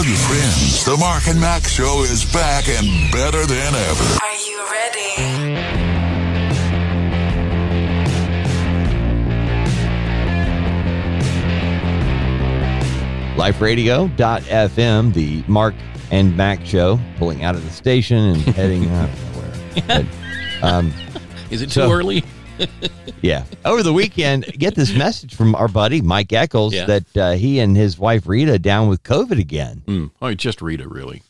Tell your friends the Mark and Mack Show is back and better than ever. Are you ready? LifeRadio.fm, the Mark and Mack show, pulling out of the station and heading I don't know where. But, um, Is it too So- early? yeah. Over the weekend, get this message from our buddy Mike Eccles Yeah. that uh, he and his wife Rita down with COVID again. Hmm. Oh, just Rita, really.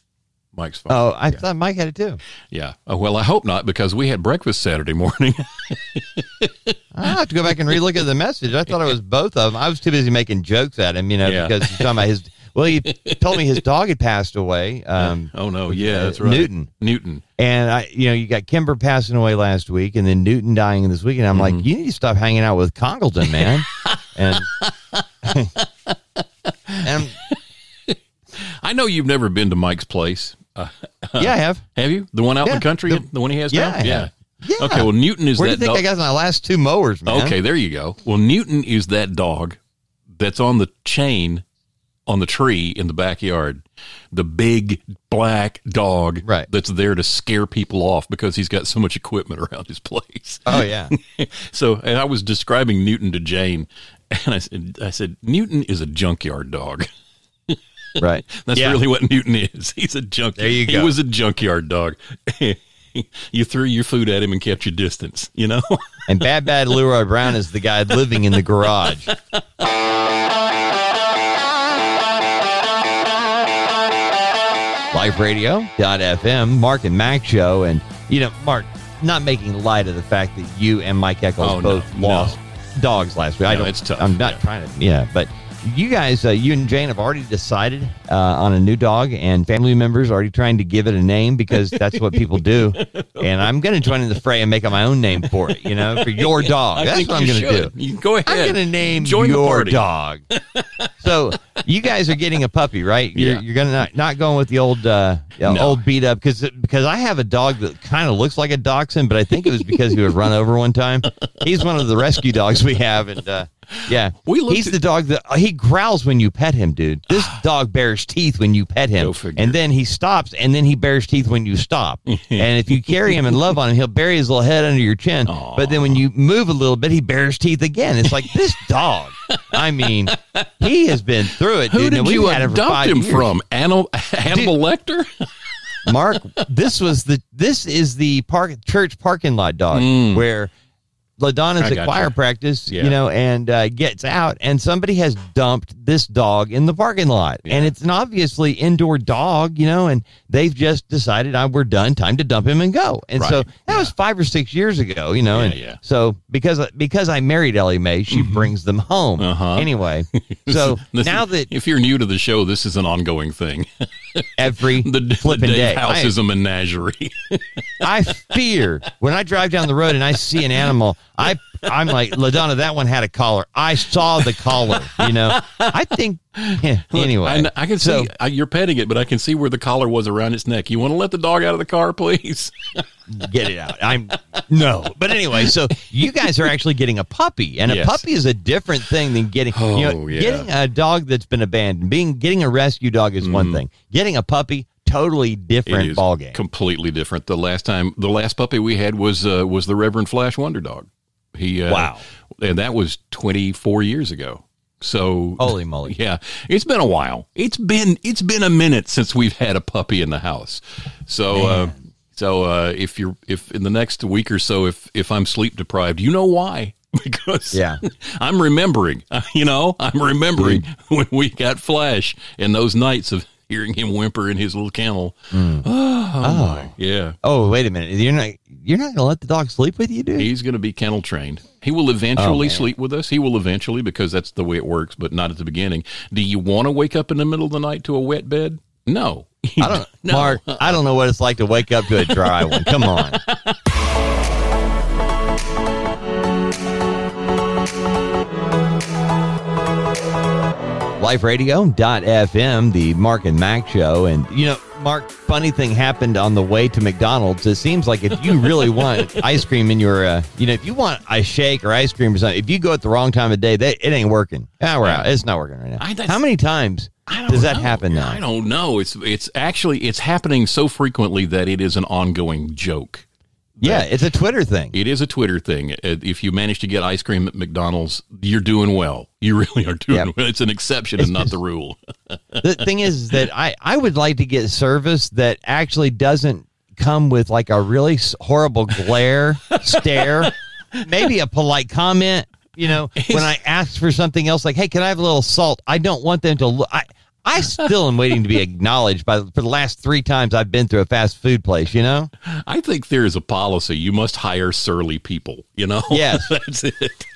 Mike's fine. Oh, I thought Mike had it too. yeah. Oh, well, I hope not because we had breakfast Saturday morning. I have to go back and relook at the message. I thought it was both of them. I was too busy making jokes at him, you know, Yeah. because he's talking about his. Well, he told me his dog had passed away. Um, oh no, yeah, uh, that's right. Newton. Newton. And I, you know, you got Kimber passing away last week, and then Newton dying this week, and I'm Mm-hmm. like, you need to stop hanging out with Congleton, man. and and I know you've never been to Mike's place. Uh, yeah, I have. have you? The one out in the country, the- the, one he has yeah, now. I Yeah. have. Yeah. Okay. Well, Newton is Where do you that. think dog- I got my last two mowers, man? Okay, there you go. Well, Newton is that dog that's on the chain on the tree in the backyard. The big black dog Right. that's there to scare people off because he's got so much equipment around his place. Oh yeah. so, and I was describing Newton to Jane, and I said, I said, Newton is a junkyard dog. right. That's Yeah. really what Newton is. He's a junk. There you He go. was a junkyard dog. you threw your food at him and kept your distance. You know. And Bad Bad Leroy Brown is the guy living in the garage. LifeRadio.fm, Mark and Mack show. And, you know, Mark, not making light of the fact that you and Mike Eccles Oh, both no. lost dogs last week. I No, don't, it's tough. I'm not Yeah. trying to, yeah, but you guys, uh, you and Jane have already decided uh, on a new dog, and family members are already trying to give it a name because that's what people do. And I'm going to join in the fray and make up my own name for it, you know, for your dog. I that's what I'm going to do. You go ahead. I'm going to name Join your dog. so you guys are getting a puppy, right? You're, Yeah. you're going to not, not going with the old uh, uh, No. old beat up because because I have a dog that kind of looks like a dachshund, but I think it was because he was run over one time. He's one of the rescue dogs we have, and uh, yeah, We he's at- the dog that he growls when you pet him, dude. This dog bares teeth when you pet him, and then he stops, and then he bares teeth when you stop. and if you carry him and love on him, he'll bury his little head under your chin. But then when you move a little bit, he bares teeth again. It's like this dog. I mean, he has been through it, Who dude. did and we've you adopt five him years. from? Hannibal, Hannibal Lecter? Mark, this was the this is the park church parking lot dog Mm. where Ladonna's at choir practice, Yeah. you know, and uh, gets out, and somebody has dumped this dog in the parking lot, and it's an obviously indoor dog, you know, and they've just decided, "I we're done, time to dump him and go." And so Right. that was five or six years ago, you know, Yeah, and yeah. so because because I married Ellie Mae, she brings them home Uh-huh. anyway. So This- now that if you're new to the show, this is an ongoing thing. every The, the flipping Dave day, house I- is a menagerie. I fear when I drive down the road and I see an animal, I I'm like Ladonna. That one had a collar. I saw the collar. You know. I think. yeah, anyway, I, I can so see uh, you're petting it, but I can see where the collar was around its neck. You want to let the dog out of the car, please? get it out. I'm no, but anyway. So you guys are actually getting a puppy, and a puppy is a different thing than getting. you know, Oh, yeah. getting a dog that's been abandoned. Being getting a rescue dog is one thing. Getting a puppy, totally Mm. Different is ball game. completely different. The last time, the last puppy we had was uh, was the Reverend Flash Wonder Dog. He uh, Wow. and that was 24 years ago. So Holy moly! Yeah, it's been a while. It's been it's been a minute since we've had a puppy in the house. So uh, so uh, if you're if in the next week or so if if I'm sleep deprived, you know why? Because Yeah. I'm remembering. You know, I'm remembering when we got Flash and those nights of hearing him whimper in his little kennel. Mm. Oh, oh. Yeah. oh, wait a minute. You're not. You're not gonna let the dog sleep with you, dude. He's going to be kennel trained. He will eventually Oh, sleep with us. He will eventually because that's the way it works, but not at the beginning. Do you want to wake up in the middle of the night to a wet bed? No. I don't, No. Mark. I don't know what it's like to wake up to a dry one. Come on. LifeRadio.fm, the Mark and Mack show. And, you know, Mark, funny thing happened on the way to McDonald's. It seems like if you really want ice cream in your, uh, you know, if you want a shake or ice cream or something, if you go at the wrong time of day, they, it ain't working. Ah, we're out. It's not working right now. I- How many times does that know. happen now? I don't know. It's it's actually it's happening so frequently that it is an ongoing joke. Yeah, it's a Twitter thing. It is a Twitter thing. Uh, If you manage to get ice cream at McDonald's, you're doing well. You really are doing Yeah. well. It's an exception and not the rule. the thing is that I, I would like to get service that actually doesn't come with like a really horrible glare, stare, maybe a polite comment. You know, when I ask for something else, like, "Hey, can I have a little salt?" I don't want them to look. I I still am waiting to be acknowledged by for the last three times I've been through a fast food place. You know, I think there is a policy. You must hire surly people. You know. Yes. that's it.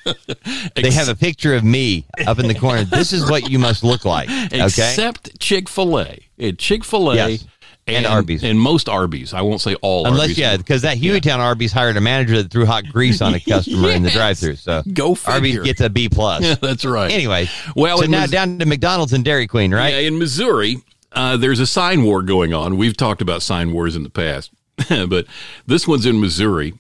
they have a picture of me up in the corner. This is what you must look like. Okay. except Chick Fil A. At Chick Fil A. Yes. And Arby's. and most Arby's. I won't say all. Unless Arby's. yeah, because that Hueytown Arby's hired a manager that threw hot grease on a customer in the drive-through. So Go figure. Arby's gets a B plus. Yeah, that's right. Anyway, Well, so now was- down to McDonald's and Dairy Queen, right? Yeah, in Missouri, uh, there's a sign war going on. We've talked about sign wars in the past, but this one's in Missouri.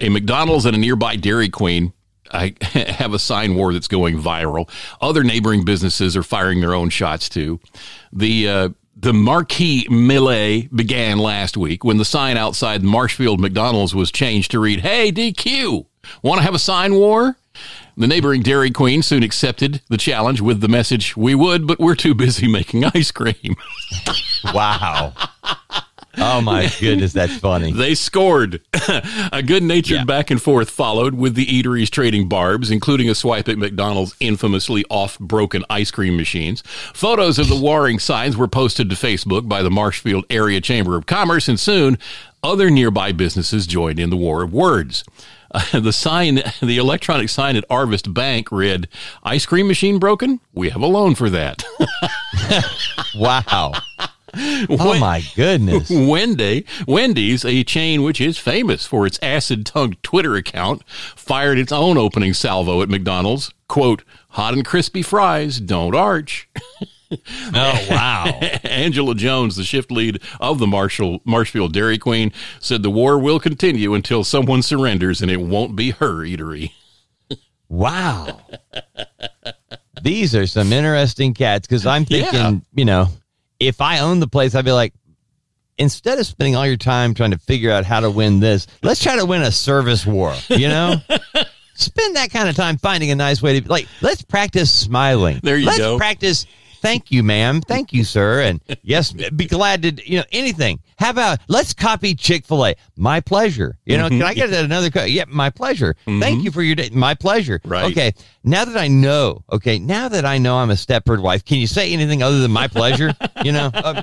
A McDonald's and a nearby Dairy Queen I have a sign war that's going viral. Other neighboring businesses are firing their own shots too. The uh, the marquee melee began last week when the sign outside Marshfield McDonald's was changed to read, "Hey DQ, want to have a sign war?" The neighboring Dairy Queen soon accepted the challenge with the message, "We would, but we're too busy making ice cream." Wow. Oh my goodness, that's funny. They scored. a good natured Yeah. back and forth followed with the eateries trading barbs, including a swipe at McDonald's infamously off broken ice cream machines. Photos of the warring signs were posted to Facebook by the Marshfield Area Chamber of Commerce, and soon other nearby businesses joined in the war of words. Uh, the sign, the electronic sign at Arvest Bank read, Ice cream machine broken? We have a loan for that. Wow. Oh my goodness. Wendy, Wendy's, a chain which is famous for its acid-tongued Twitter account, fired its own opening salvo at McDonald's. "Quote: Hot and crispy fries don't arch." Oh wow. Angela Jones, the shift lead of the Marshall Marshfield Dairy Queen, said the war will continue until someone surrenders, and it won't be her eatery. Wow. These are some interesting cats because I'm thinking, Yeah. you know, if I owned the place, I'd be like, instead of spending all your time trying to figure out how to win this, let's try to win a service war, you know? Spend that kind of time finding a nice way to, like, let's practice smiling. There you let's go. practice. Thank you, ma'am. Thank you, sir. And yes, be glad to, you know, anything. How about let's copy Chick fil A? My pleasure. You know, can I get another? Co- yeah, my pleasure. Thank you for your day. My pleasure. Right. Okay. Now that I know, okay, now that I know I'm a Stepford wife, can you say anything other than my pleasure? you know? Uh,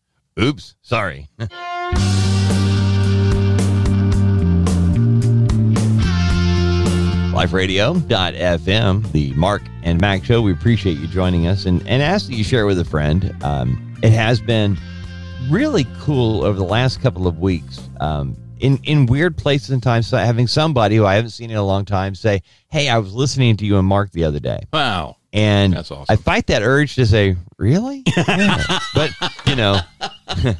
oops. Sorry. LifeRadio.fm, the Mark and Mack show. We appreciate you joining us and, and ask that you share with a friend. Um, it has been really cool over the last couple of weeks um, in, in weird places and times, having somebody who I haven't seen in a long time say, Hey, I was listening to you and Mark the other day. Wow. And That's awesome. I fight that urge to say, really? Yeah. but, you know,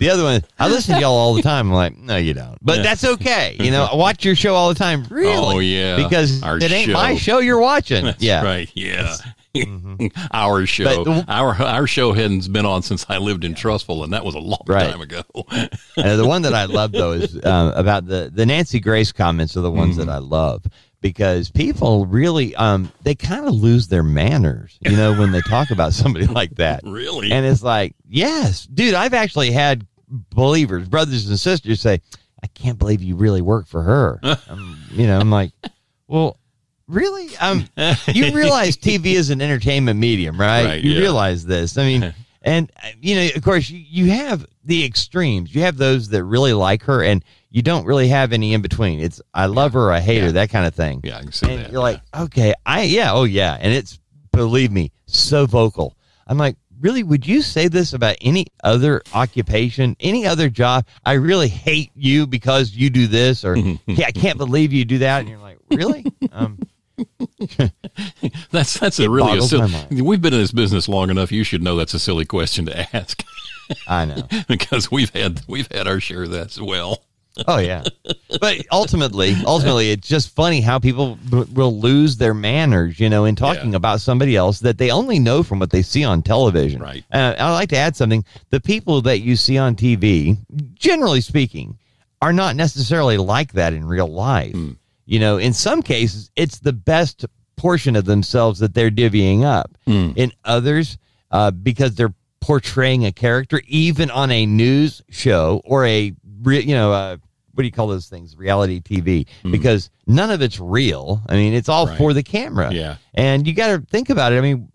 the other one, I listen to y'all all the time. I'm like, no, you don't. But that's okay. You know, I watch your show all the time. Really? Oh, yeah. Because Our it ain't my show. show you're watching. That's yeah. right. Yeah. our show, But our our show hadn't been on since I lived in Trustful, and that was a long Right. time ago. Uh, the one that I love though is uh, about the the Nancy Grace comments are the ones that I love because people really um they kind of lose their manners, you know, when they talk about somebody like that. really? And it's like, yes, dude, I've actually had believers, brothers and sisters say, I can't believe you really work for her. um, you know, I'm like, well, really? Um, you realize TV is an entertainment medium, right? Right, you yeah. realize this. I mean, and, you know, of course, you, you have the extremes. You have those that really like her, and you don't really have any in between. It's, I love her, I hate her, that kind of thing. yeah, I can see And that. you're like, okay, I yeah, oh yeah, and it's believe me, so vocal. I'm like, really? Would you say this about any other occupation, any other job? I really hate you because you do this, or yeah, I can't believe you do that. And you're like, really? Um, That's that's a really a silly. We've been in this business long enough. You should know that's a silly question to ask. I know. because we've had we've had our share of that as well. Oh yeah, but ultimately, ultimately, it's just funny how people b- will lose their manners, you know, in talking Yeah. about somebody else that they only know from what they see on television. Right. Uh, I'd like to add something: the people that you see on TV, generally speaking, are not necessarily like that in real life. You know, in some cases, it's the best portion of themselves that they're divvying up. In others, uh, because they're portraying a character, even on a news show or a, you know, uh, what do you call those things? Reality TV, because none of it's real. I mean, it's all Right. for the camera. Yeah. And you got to think about it. I mean,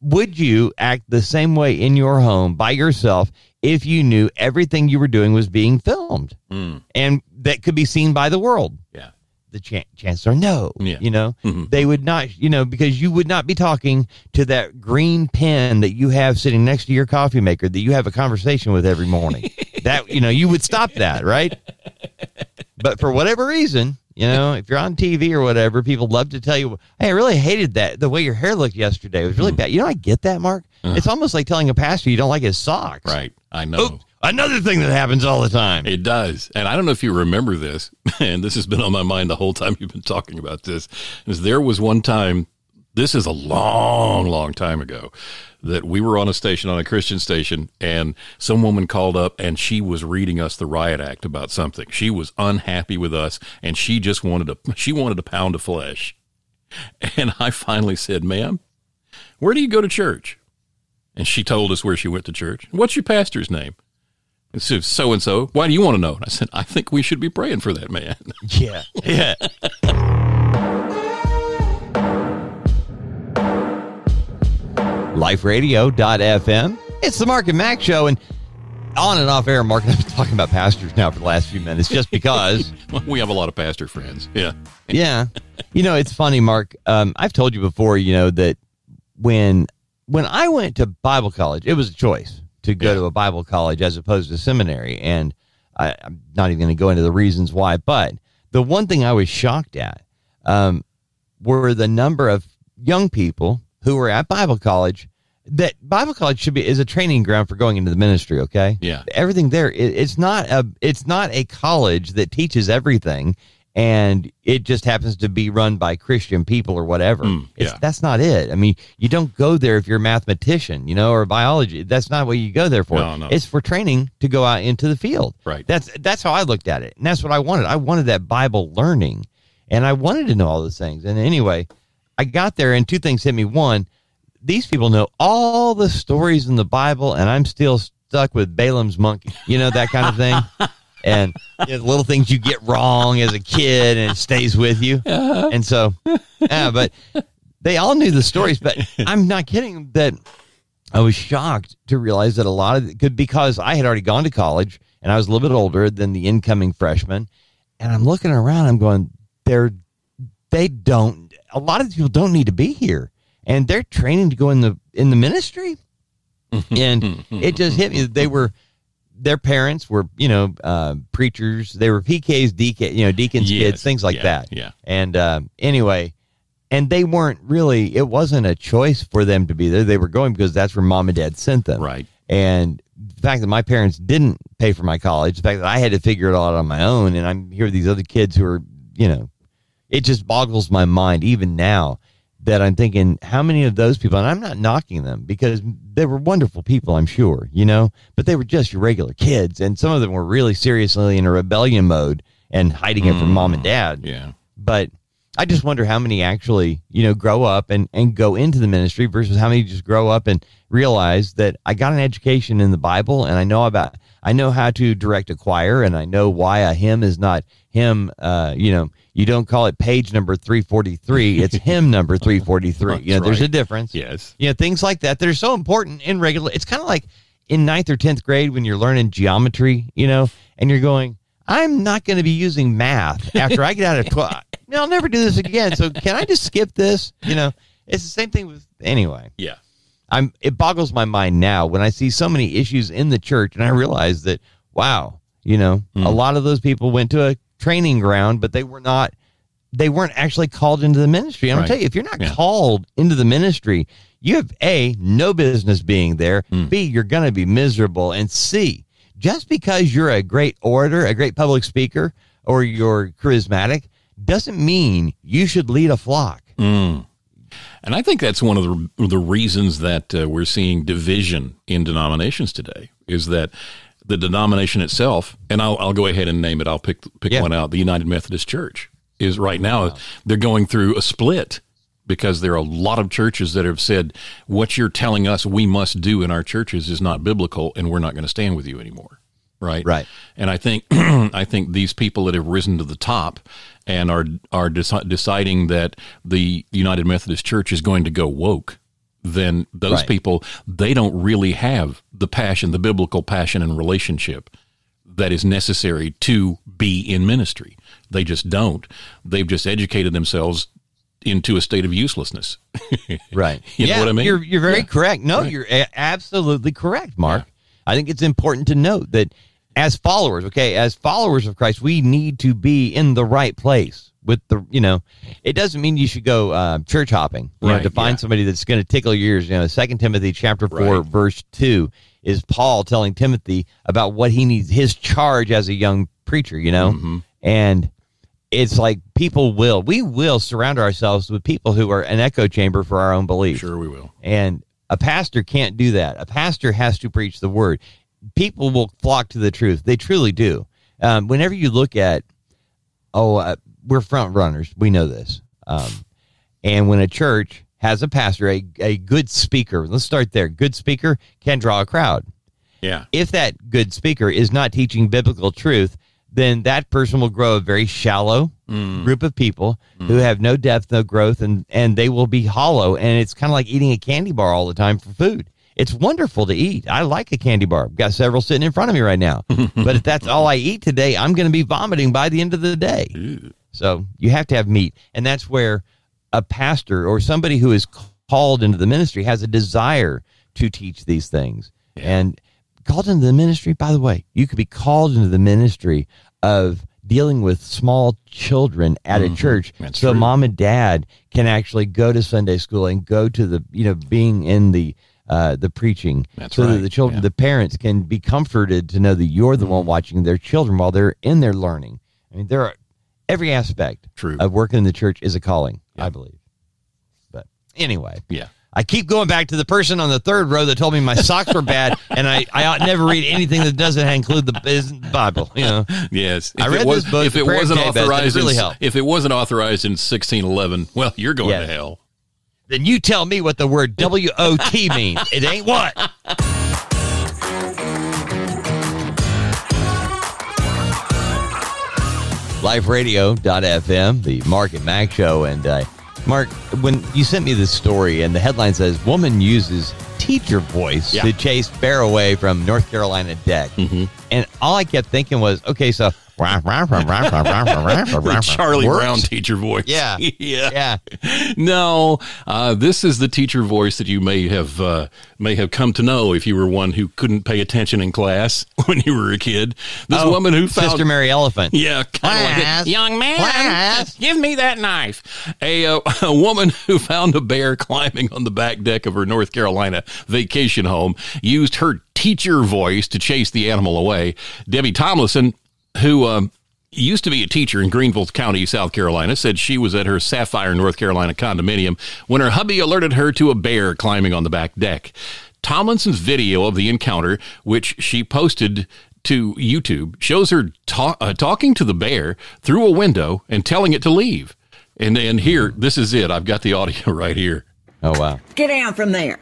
would you act the same way in your home by yourself if you knew everything you were doing was being filmed Mm. and that could be seen by the world? Yeah. The chan chances are no. Yeah. You know, Mhm. they would not, you know, because you would not be talking to that green pen that you have sitting next to your coffee maker that you have a conversation with every morning. that, you know, you would stop that, right? But for whatever reason, you know, if you're on TV or whatever, people love to tell you, "Hey, I really hated that the way your hair looked yesterday. It was Hmm. really bad." You know, I get that, Mark. It's almost like telling a pastor you don't like his socks. Uh-huh. Right. I know. Another thing that happens all the time. It does. And I don't know if you remember this, and this has been on my mind the whole time you've been talking about this, is there was one time, this is a long, long time ago, that we were on a station, on a Christian station, and some woman called up and she was reading us the riot act about something. She was unhappy with us and she just wanted a she wanted a pound of flesh. And I finally said, Ma'am, where do you go to church? And she told us where she went to church. What's your pastor's name? And so so and so. Why do you want to know? And I said, I think we should be praying for that man. Yeah. Yeah. LifeRadio.fm. It's the Mark and Mack show. And on and off air, Mark and I've been talking about pastors now for the last few minutes just because. we have a lot of pastor friends. Yeah. yeah. You know, it's funny, Mark. Um, I've told you before, you know, that when when I went to Bible college, it was a choice to go Yeah. to a Bible college as opposed to seminary. And I, I'm not even going to go into the reasons why, but the one thing I was shocked at um, were the number of young people who were at Bible college. That Bible college should be is a training ground for going into the ministry. Okay, Yeah. everything there. It, it's not a it's not a college that teaches everything, and it just happens to be run by Christian people or whatever. Mm, It's, yeah. that's not it. I mean, you don't go there if you're a mathematician, you know, or biology. That's not what you go there for. No, no. It's for training to go out into the field. Right. That's that's how I looked at it, and that's what I wanted. I wanted that Bible learning, and I wanted to know all those things. And anyway, I got there, and two things hit me. One, these people know all the stories in the Bible, and I'm still stuck with Balaam's monkey. You know that kind of thing. And you know, little things you get wrong as a kid, and it stays with you. Uh-huh. And so, yeah, but they all knew the stories. But I'm not kidding. That I was shocked to realize that a lot of it could because I had already gone to college and I was a little bit older than the incoming freshman. And I'm looking around, I'm going, they're they don't a lot of these people don't need to be here. And they're training to go in the in the ministry. and it just hit me that they were their parents were, you know, uh, preachers. They were PKs, deacon, you know, deacons' Yes. kids, things like Yeah, that. yeah. And um, anyway, and they weren't really. It wasn't a choice for them to be there. They were going because that's where mom and dad sent them. Right. And the fact that my parents didn't pay for my college, the fact that I had to figure it all out on my own, and I'm here with these other kids who are, you know, it just boggles my mind even now that I'm thinking how many of those people, and I'm not knocking them because they were wonderful people, I'm sure, you know, but they were just your regular kids, and some of them were really seriously in a rebellion mode and hiding it from mom and mm, dad Yeah. but I just wonder how many actually, you know, grow up and, and go into the ministry versus how many just grow up and realize that I got an education in the Bible and I know about, I know how to direct a choir and I know why a hymn is not hymn, uh, you know, you don't call it page number 343, it's hymn number 343. you know, That's there's a difference. Yes. You know, things like that that are so important in regular. It's kind of like in ninth or 10th grade when you're learning geometry, you know, and you're going, I'm not going to be using math after I get out of 12. I'll never do this again. So can I just skip this? You know, it's the same thing with, anyway. Yeah. I'm it boggles my mind now when I see so many issues in the church and I realize that wow, you know, a lot of those people went to a training ground but they were not they weren't actually called into the ministry. And Right. I'll tell you, if you're not Yeah. called into the ministry, you have A, no business being there. Hmm. B, you're going to be miserable. And C, just because you're a great orator, a great public speaker, or you're charismatic doesn't mean you should lead a flock. And I think that's one of the the reasons that uh, we're seeing division in denominations today is that the denomination itself, and I'll, I'll go ahead and name it. I'll pick pick Yeah. one out. The United Methodist Church is right now they're going through a split because there are a lot of churches that have said what you're telling us we must do in our churches is not biblical, and we're not going to stand with you anymore. Right. Right. And I think I think these people that have risen to the top and are are deci- deciding that the United Methodist Church is going to go woke, then those Right. people they don't really have the passion, the biblical passion and relationship that is necessary to be in ministry. They just don't. They've just educated themselves into a state of uselessness. Right. You know yeah, what I mean? You're, you're very Yeah. correct. No, you're a- absolutely correct, Mark. I think it's important to note that as followers, okay, as followers of Christ, we need to be in the right place with the, you know, it doesn't mean you should go uh, church hopping, you know, to find yeah. somebody that's going to tickle your ears. You know, Second Timothy chapter four, Right. verse two is Paul telling Timothy about what he needs, his charge as a young preacher, you know, Mm-hmm. and it's like people will, we will surround ourselves with people who are an echo chamber for our own beliefs. Sure, we will. And a pastor can't do that. A pastor has to preach the word. People will flock to the truth. They truly do. Um, whenever you look at, oh, uh, we're front runners. We know this. Um, and when a church has a pastor, a, a good speaker, let's start there. Good speaker can draw a crowd. Yeah. If that good speaker is not teaching biblical truth, then that person will grow a very shallow group of people who have no depth, no growth, and and they will be hollow. And it's kind of like eating a candy bar all the time for food. It's wonderful to eat. I like a candy bar. I've got several sitting in front of me right now. but if that's all I eat today, I'm going to be vomiting by the end of the day. So you have to have meat, and that's where a pastor or somebody who is called into the ministry has a desire to teach these things. And called into the ministry, by the way, you could be called into the ministry of dealing with small children at a church. Mm-hmm. That's so true. mom and dad can actually go to Sunday school and go to the, you know, being in the uh, the preaching, That's so that the children, yeah. Mm-hmm. the parents, can be comforted to know that you're the one watching their children while they're in their learning. I mean, there are every aspect True. of working in the church is a calling, I believe. But anyway, Yeah. I keep going back to the person on the third row that told me my socks were bad, and I, I ought never read anything that doesn't include the Bible. You know, Yes, I If read it was, this book. If it wasn't Jabez, and it authorized, really in, helped. if it wasn't authorized in 1611, well, you're going Yeah. to hell. Then you tell me what the word W O T means. It ain't what. LifeRadio.fm, the Mark and Mack show. And uh, Mark, when you sent me this story, and the headline says, Woman uses teacher voice Yeah. to chase bear away from North Carolina deck. And all I kept thinking was, okay, so. Charlie works? Brown teacher voice. Yeah. yeah. Yeah. No, uh, this is the teacher voice that you may have uh, may have come to know if you were one who couldn't pay attention in class when you were a kid. This Oh, woman who found Sister Mary Elephant. Yeah, of like Class. Young man, Class. give me that knife. A, uh, a woman who found a bear climbing on the back deck of her North Carolina vacation home used her teacher voice to chase the animal away. Debbie Tomlinson, who um, used to be a teacher in Greenville County, South Carolina, said she was at her Sapphire, North Carolina condominium when her hubby alerted her to a bear climbing on the back deck. Tomlinson's video of the encounter, which she posted to YouTube, shows her ta- uh, talking to the bear through a window and telling it to leave. And and here, this is it. I've got the audio right here. Oh, wow. Get down from there.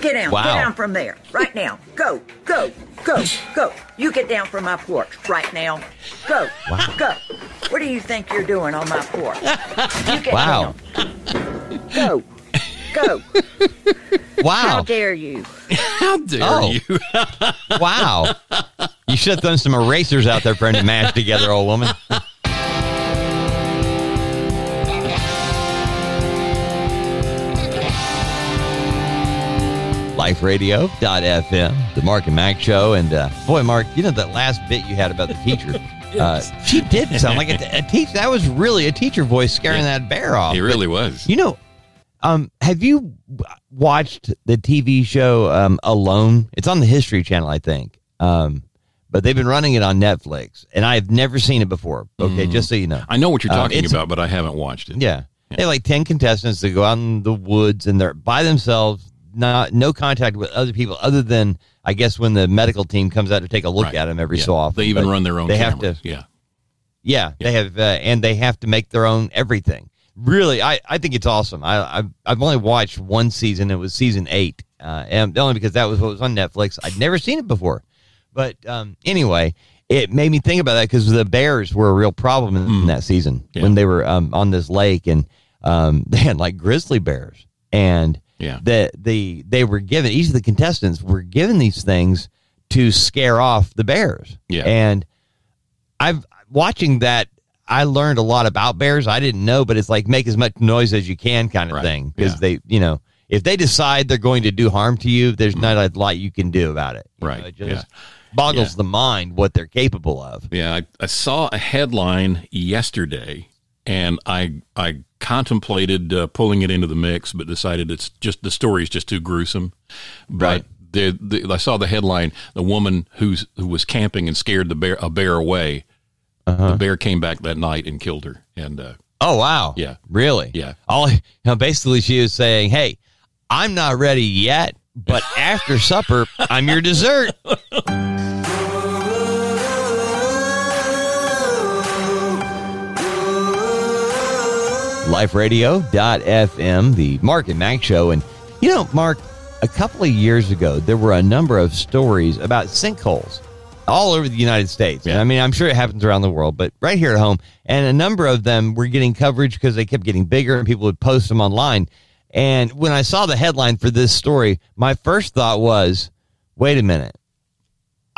Get down. Wow. Get down from there. Right now. Go. Go. Go. Go. You get down from my porch right now. Go. Go. What do you think you're doing on my porch? You get Wow. down. Go. Go. Wow. How dare you? How dare Oh. you? Wow. You should have thrown some erasers out there for him to mash together, old woman. LifeRadio.fm, the Mark and Mack show. And uh, boy, Mark, you know that last bit you had about the teacher? Uh, she did sound like a, a teacher. That was really a teacher voice scaring that bear off. It really was. You know, Um, have you watched the TV show um, Alone? It's on the History Channel, I think. Um, but they've been running it on Netflix, and I've never seen it before. Okay, just so you know. I know what you're Um, talking it's- about, but I haven't watched it. Yeah. They have like 10 contestants that go out in the woods and they're by themselves, not no contact with other people other than I guess when the medical team comes out to take a look Right. at them every Yeah. so often. They even run their own They have to yeah. yeah, they have uh, and they have to make their own everything. Really, I, I think it's awesome. I I've, I've only watched one season. It was season 8. Uh, and only because that was what was on Netflix. I'd never seen it before. But um, anyway, it made me think about that because the bears were a real problem in, that season Mm. Yeah. when they were um, on this lake and um, they had like grizzly bears and Yeah. that the they were given each of the contestants were given these things to scare off the bears. Yeah. and I've watching that. I learned a lot about bears. I didn't know, but it's like make as much noise as you can kind of Right. thing because Yeah. they, you know, if they decide they're going to do harm to you, there's mm-hmm. not a lot you can do about it. You Right. know, it just Yeah. boggles Yeah. the mind what they're capable of. Yeah, I, I saw a headline yesterday, and I I contemplated uh, pulling it into the mix, but decided it's just the story is just too gruesome. But Right. the, the, I saw the headline: the woman who's who was camping and scared the bear a bear away. Uh-huh. The bear came back that night and killed her. And uh, Oh wow! Yeah. really? Yeah. All you know, basically, she was saying, "Hey, I'm not ready yet, but after supper, I'm your dessert." LifeRadio.fm, the Mark and Mack Show. And, you know, Mark, a couple of years ago, there were a number of stories about sinkholes all over the United States. And Yeah. I mean, I'm sure it happens around the world, but right here at home. And a number of them were getting coverage because they kept getting bigger and people would post them online. And when I saw the headline for this story, my first thought was, wait a minute.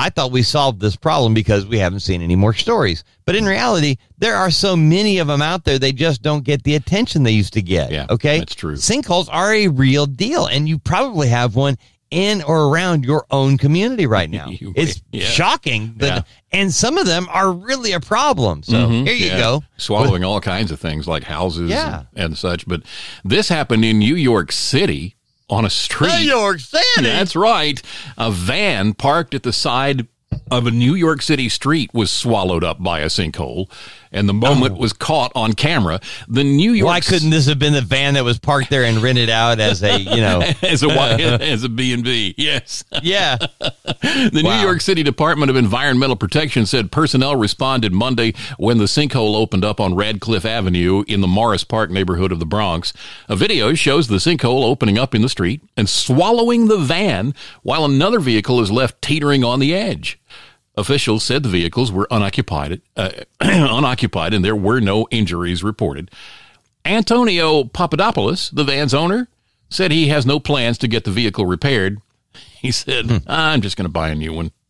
I thought we solved this problem because we haven't seen any more stories. But in reality, there are so many of them out there, they just don't get the attention they used to get. Yeah, Okay. that's true. Sinkholes are a real deal, and you probably have one in or around your own community right now. It's yeah. shocking. that- Yeah. And some of them are really a problem. So Mhm, here you yeah. go. Swallowing all kinds of things like houses Yeah. and, and such. But this happened in New York City on a street. New York City. That's right. A van parked at the side of a New York City street was swallowed up by a sinkhole, and the moment oh. was caught on camera. The New York Oh. Why couldn't this have been the van that was parked there and rented out as a, you know, as a as a B and B? Yes. yeah. The Wow. New York City Department of Environmental Protection said personnel responded Monday when the sinkhole opened up on Radcliffe Avenue in the Morris Park neighborhood of the Bronx. A video shows the sinkhole opening up in the street and swallowing the van while another vehicle is left teetering on the edge. Officials said the vehicles were unoccupied, uh, unoccupied, and there were no injuries reported. Antonio Papadopoulos, the van's owner, said he has no plans to get the vehicle repaired. He said, I'm just going to buy a new one.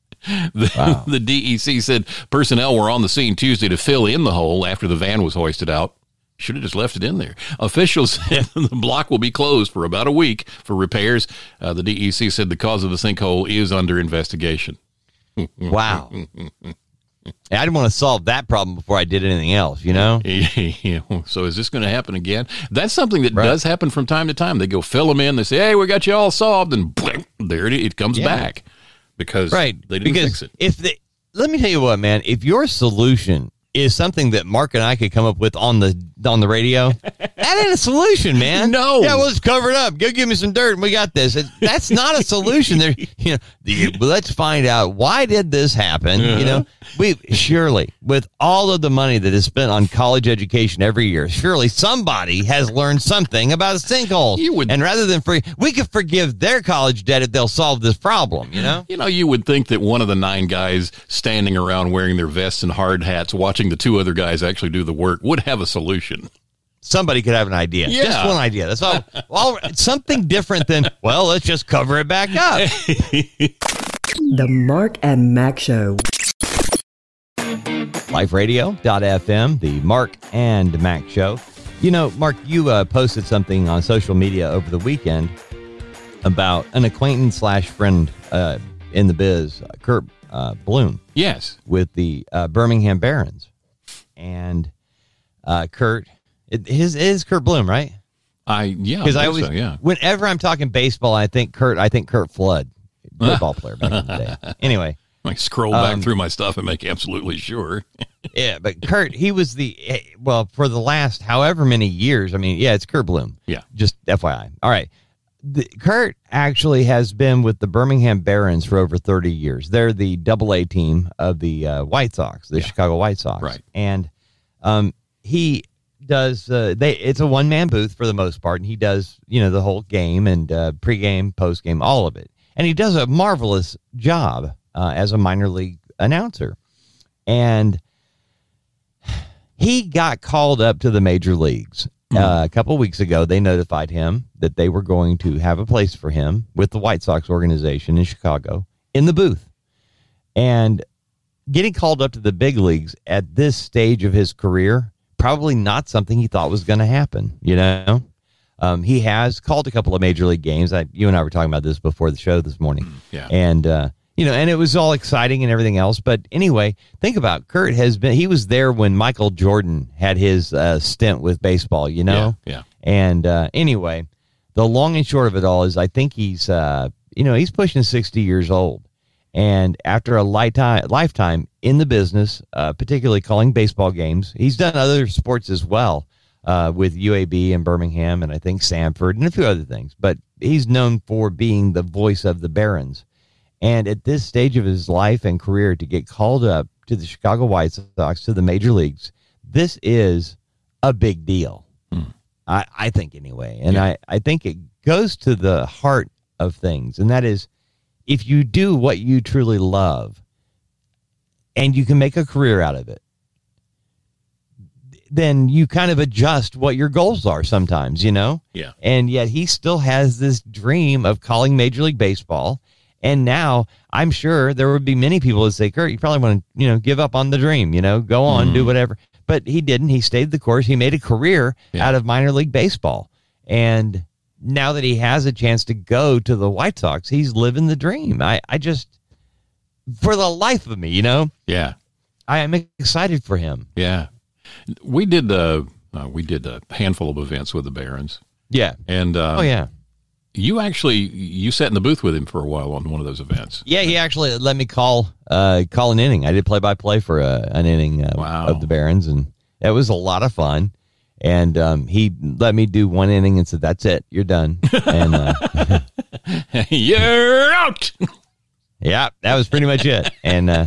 The, the DEC said personnel were on the scene Tuesday to fill in the hole after the van was hoisted out. Should have just left it in there. Officials said the block will be closed for about a week for repairs. Uh, the DEC said the cause of the sinkhole is under investigation. Wow. I didn't want to solve that problem before I did anything else, you know? so is this going to happen again? That's something that Right. does happen from time to time. They go fill them in. They say, "Hey, we got you all solved," and there it, it comes Yeah. back because Right. they didn't because fix it. If they, let me tell you what, man, if your solution is something that Mark and I could come up with on the on the radio, that ain't a solution, man. No. Yeah, well, let's cover it up. Go give me some dirt and we got this. It- that's not a solution. There, you know, the, let's find out why did this happen? You know, we surely with all of the money that is spent on college education every year, surely somebody has learned something about sinkholes. You would- and rather than free, we could forgive their college debt if they'll solve this problem. You know. You know, you would think that one of the nine guys standing around wearing their vests and hard hats, watching the two other guys actually do the work, would have a solution. Somebody could have an idea. Yeah. Just one idea. That's all. all something different than well, let's just cover it back up. The Mark and Mack Show. LifeRadio.fm, the Mark and Mack show. You know, Mark, you uh, posted something on social media over the weekend about an acquaintance slash friend uh, in the biz, uh, Curt uh, Bloom, Yes. with the uh, Birmingham Barons, and uh, Curt, it, his is Curt Bloom, right? I yeah, Because I, think always, so, yeah. whenever I'm talking baseball, I think Curt. I think Curt Flood, football player back in the day. Anyway, I scroll back Um, through my stuff and make absolutely sure. yeah, but Curt, he was the eh, well for the last however many years. I mean, yeah, it's Curt Bloom. Yeah. just FYI. All right. The, Curt actually has been with the Birmingham Barons for over 30 years. They're the double A team of the uh, White Sox, the Chicago White Sox. Right. And um, he does, uh, they, it's a one man booth for the most part. And he does, you know, the whole game and uh, pregame, postgame, all of it. And he does a marvelous job uh, as a minor league announcer. And he got called up to the major leagues uh, a couple weeks ago. They notified him that they were going to have a place for him with the White Sox organization in Chicago in the booth. And getting called up to the big leagues at this stage of his career, probably not something he thought was going to happen, you know? Um, he has called a couple of major league games. I, you and I were talking about this before the show this morning. Yeah. And, uh, you know, and it was all exciting and everything else. But anyway, think about Curt has been, he was there when Michael Jordan had his uh, stint with baseball, you know? Yeah, yeah. And uh, anyway, the long and short of it all is I think he's, uh, you know, he's pushing 60 years old. And after a lifetime, lifetime in the business, uh, particularly calling baseball games, he's done other sports as well uh, with UAB and Birmingham and I think Samford and a few other things. But he's known for being the voice of the Barons. And at this stage of his life and career, to get called up to the Chicago White Sox, to the major leagues, this is a big deal. I, I think, anyway. And I, I think it goes to the heart of things. And that is if you do what you truly love and you can make a career out of it, then you kind of adjust what your goals are sometimes, you know? Yeah. And yet he still has this dream of calling Major League Baseball. And now I'm sure there would be many people that say, Curt, you probably want to, you know, give up on the dream, you know, go on, do mm-hmm. whatever. But he didn't. He stayed the course. He made a career Yeah. out of minor league baseball. And now that he has a chance to go to the White Sox, he's living the dream. I, I just, for the life of me, you know, Yeah. I am excited for him. Yeah. We did uh, uh we did a handful of events with the Barons. Yeah. And uh, Oh, yeah. you actually you sat in the booth with him for a while on one of those events. Yeah, he actually let me call uh, call an inning. I did play by play for a, an inning uh, Wow. of the Barons, and it was a lot of fun. And um, he let me do one inning and said, "That's it, you're done." And uh, You're out. yeah, that was pretty much it. And uh,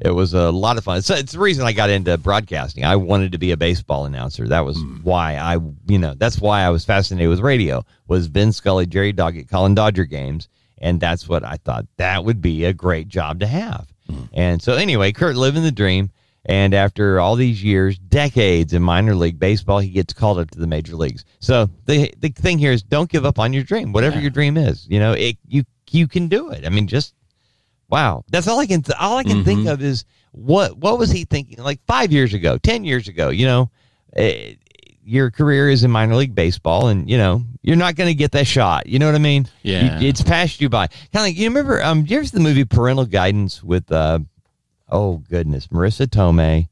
it was a lot of fun. So it's the reason I got into broadcasting. I wanted to be a baseball announcer. That was why I, you know, that's why I was fascinated with radio. Was Vin Scully, Jerry Doggett calling Dodger games, and that's what I thought that would be a great job to have. And so anyway, Curt living the dream. And after all these years, decades in minor league baseball, he gets called up to the major leagues. So the the thing here is, don't give up on your dream, whatever your dream is. You know, it you you can do it. I mean, just Wow, that's all I can. Th- all I can think of is what what was he thinking? Like five years ago, ten years ago. You know, eh, your career is in minor league baseball, and you know you're not going to get that shot. You know what I mean? Yeah. You- it's passed you by. Kind of like you remember. Um, you ever see the movie Parental Guidance with uh, oh goodness, Marisa Tomei,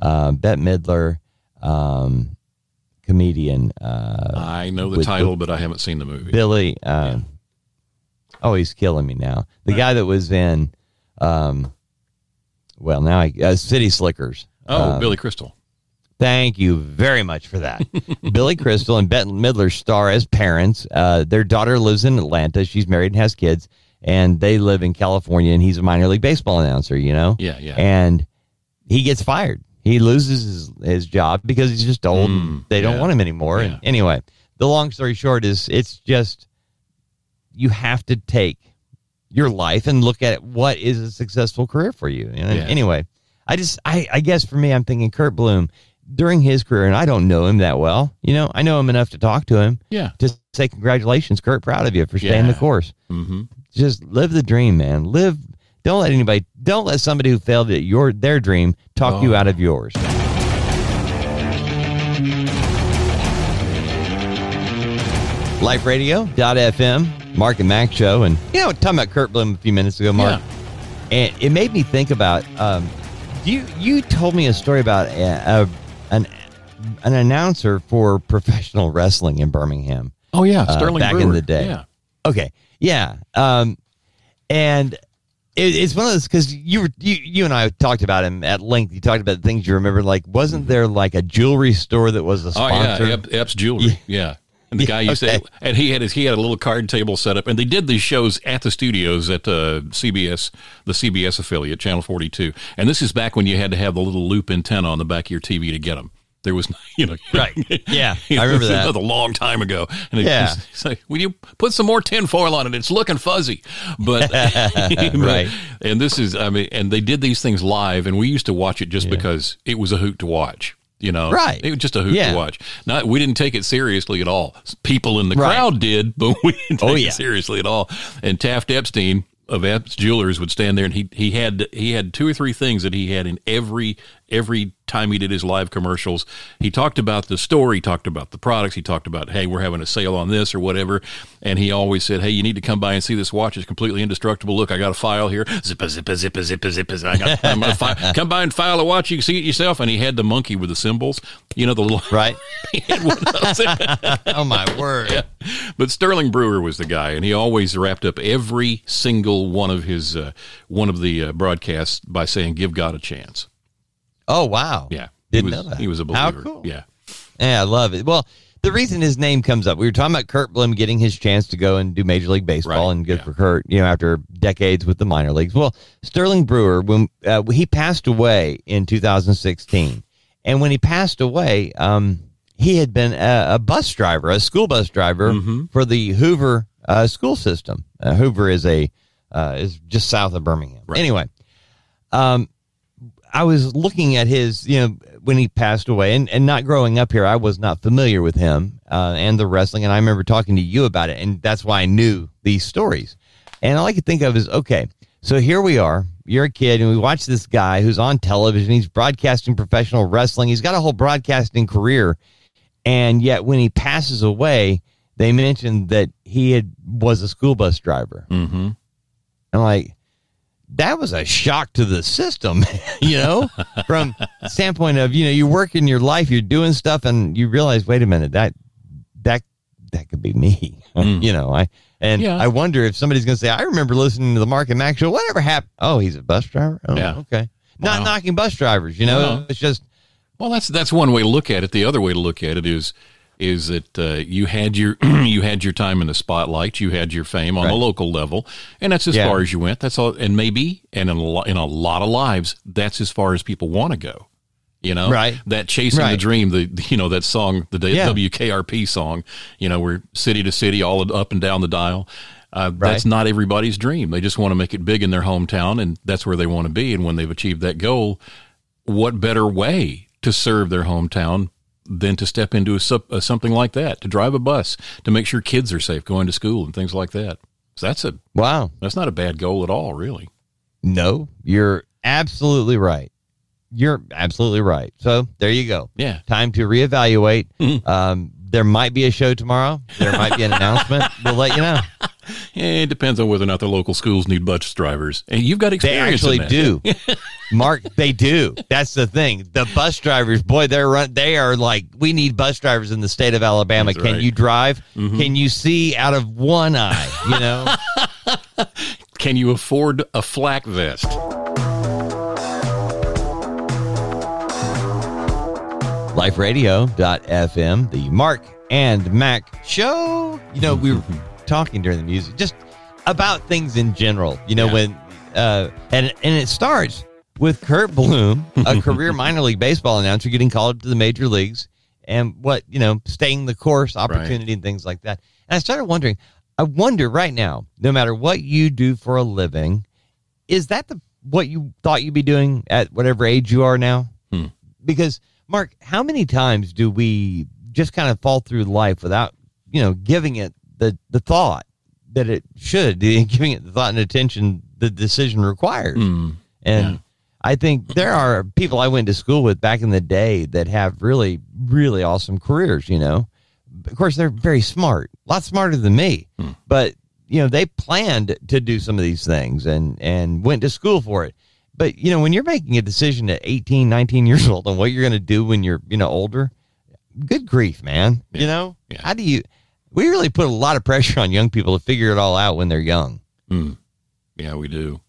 uh, Bette Midler, um, comedian. Uh, I know the with- title, but I haven't seen the movie. Billy. Uh, Oh, he's killing me now. The guy that was in, um, well, now I uh, City Slickers. oh, Um, Billy Crystal. Thank you very much for that. Billy Crystal and Bette Midler star as parents. Uh, their daughter lives in Atlanta. She's married and has kids, and they live in California. And he's a minor league baseball announcer. You know. Yeah, yeah. And he gets fired. He loses his, his job because he's just old. Mm, they don't yeah. want him anymore. Yeah. And anyway, the long story short is it's just you have to take your life and look at what is a successful career for you. And Yeah. anyway, I just I, I guess for me I'm thinking Curt Bloom during his career and I don't know him that well. You know, I know him enough to talk to him. Yeah. To say congratulations, Curt, proud of you for staying the course. Mm-hmm. Just live the dream, man. Live don't let anybody don't let somebody who failed at your their dream talk you Oh. out of yours. LifeRadio.fm, Mark and Mack show. And, you know, talking about Curt Bloom a few minutes ago, Mark. And it made me think about um, you. You told me a story about a, a, an an announcer for professional wrestling in Birmingham. Oh yeah, uh, Sterling back in the day. Yeah. Okay, yeah, um, and it, it's one of those because you were you you and I talked about him at length. You talked about the things you remember. Like, wasn't there like a jewelry store that was a Oh sponsor? yeah, Ep- Epps Jewelry. Yeah. And the Yeah, guy you say, okay. and he had his, he had a little card table set up, and they did these shows at the studios at uh, CBS, the CBS affiliate, Channel Forty Two. And this is back when you had to have the little loop antenna on the back of your TV to get them. There was, you know, Right. Yeah, you I remember that. was a long time ago. And it Yeah. it's like, will you put some more tinfoil on it? It's looking fuzzy. But, but- Right. And this is, I mean, and they did these things live, and we used to watch it just because it was a hoot to watch. You know, Right. It was just a hoot Yeah. to watch. Not, we didn't take it seriously at all. People in the Right. crowd did, but we didn't oh, take Oh, yeah. it seriously at all. And Taft Epstein of Epps Jewelers would stand there, and he he had he had two or three things that he had in every every time he did his live commercials. He talked about the store, he talked about the products, he talked about hey, we're having a sale on this or whatever, and he always said, hey, you need to come by and see this watch. It's completely indestructible. Look, I got a file here. Zippa zippa zippa zippa zippa. I got, I'm gonna fi- come by and file a watch. You can see it yourself. And he had the monkey with the cymbals. You know the little Right? he had one of those. oh my word! But Sterling Brewer was the guy, and he always wrapped up every single one of his uh, one of the uh, broadcasts by saying, "Give God a chance." Oh wow! Yeah, he didn't was know that. he was a How cool. Yeah, Yeah, I love it. Well, the reason his name comes up, we were talking about Curt Bloom getting his chance to go and do Major League Baseball, Right, and good yeah. for Curt, you know, after decades with the minor leagues. Well, Sterling Brewer, when uh, he passed away in 2016, and when he passed away, um, he had been a, a bus driver, a school bus driver Mm-hmm. for the Hoover uh, school system. Uh, Hoover is a uh, is just south of Birmingham. Right. Anyway, um, I was looking at his, you know, when he passed away, and, and not growing up here, I was not familiar with him uh, and the wrestling. And I remember talking to you about it, and that's why I knew these stories. And all I could think of is, okay, so here we are. You're a kid, and we watch this guy who's on television. He's broadcasting professional wrestling. He's got a whole broadcasting career, and yet when he passes away, they mentioned that he had was a school bus driver. mm-hmm. I'm like, that was a shock to the system, you know, from standpoint of, you know, you work in your life, you're doing stuff and you realize, wait a minute, that, that, that could be me, mm. you know, I, and Yeah. I wonder if somebody's going to say, I remember listening to the Mark and Max show. Whatever happened? Oh, he's a bus driver. Oh, Yeah. Okay. Not Wow. knocking bus drivers, you know, Well. it's just, Well, that's that's one way to look at it. The other way to look at it is is that uh, you had your you had your time in the spotlight, you had your fame on the local level, and that's as Yeah. far as you went. That's all, and maybe and in a lot, in a lot of lives, that's as far as people want to go. You know, Right. That chasing the dream, the you know that song, the Yeah. WKRP song. You know, we're city to city, all up and down the dial. Uh, That's not everybody's dream. They just want to make it big in their hometown, and that's where they want to be. And when they've achieved that goal, what better way to serve their hometown than to step into a, a something like that, to drive a bus, to make sure kids are safe going to school and things like that. So that's a wow. that's not a bad goal at all, really. No, you're absolutely right. You're absolutely right. So there you go. Yeah. Time to reevaluate. Um, there might be a show tomorrow. There might be an announcement. We'll let you know. It depends on whether or not the local schools need bus drivers, and you've got They experience. in actually do. Mark, they do. That's the thing. The bus drivers, boy, they're run. They are like, we need bus drivers in the state of Alabama. That's Can right. Mm-hmm. you drive? Can you see out of one eye? You know. Can you afford a flak vest? liferadio.fm, the Mark and Mack show. You know, we were talking during the music just about things in general, you know, Yeah. when, uh, and, and it starts with Curt Bloom, a career minor league baseball announcer, getting called up to the major leagues and what, you know, staying the course opportunity and things like that. And I started wondering, I wonder right now, no matter what you do for a living, is that the what you thought you'd be doing at whatever age you are now? Because Mark, how many times do we just kind of fall through life without, you know, giving it the the thought that it should, giving it the thought and attention the decision requires? Hmm. And yeah. I think there are people I went to school with back in the day that have really, really awesome careers, you know. Of course, they're very smart, a lot smarter than me, hmm. but you know, they planned to do some of these things and and went to school for it. But you know, when you're making a decision at 18, 19 years old on what you're going to do when you're, you know, older, good grief, man. You know, Yeah. how do you? We really put a lot of pressure on young people to figure it all out when they're young. Yeah, we do.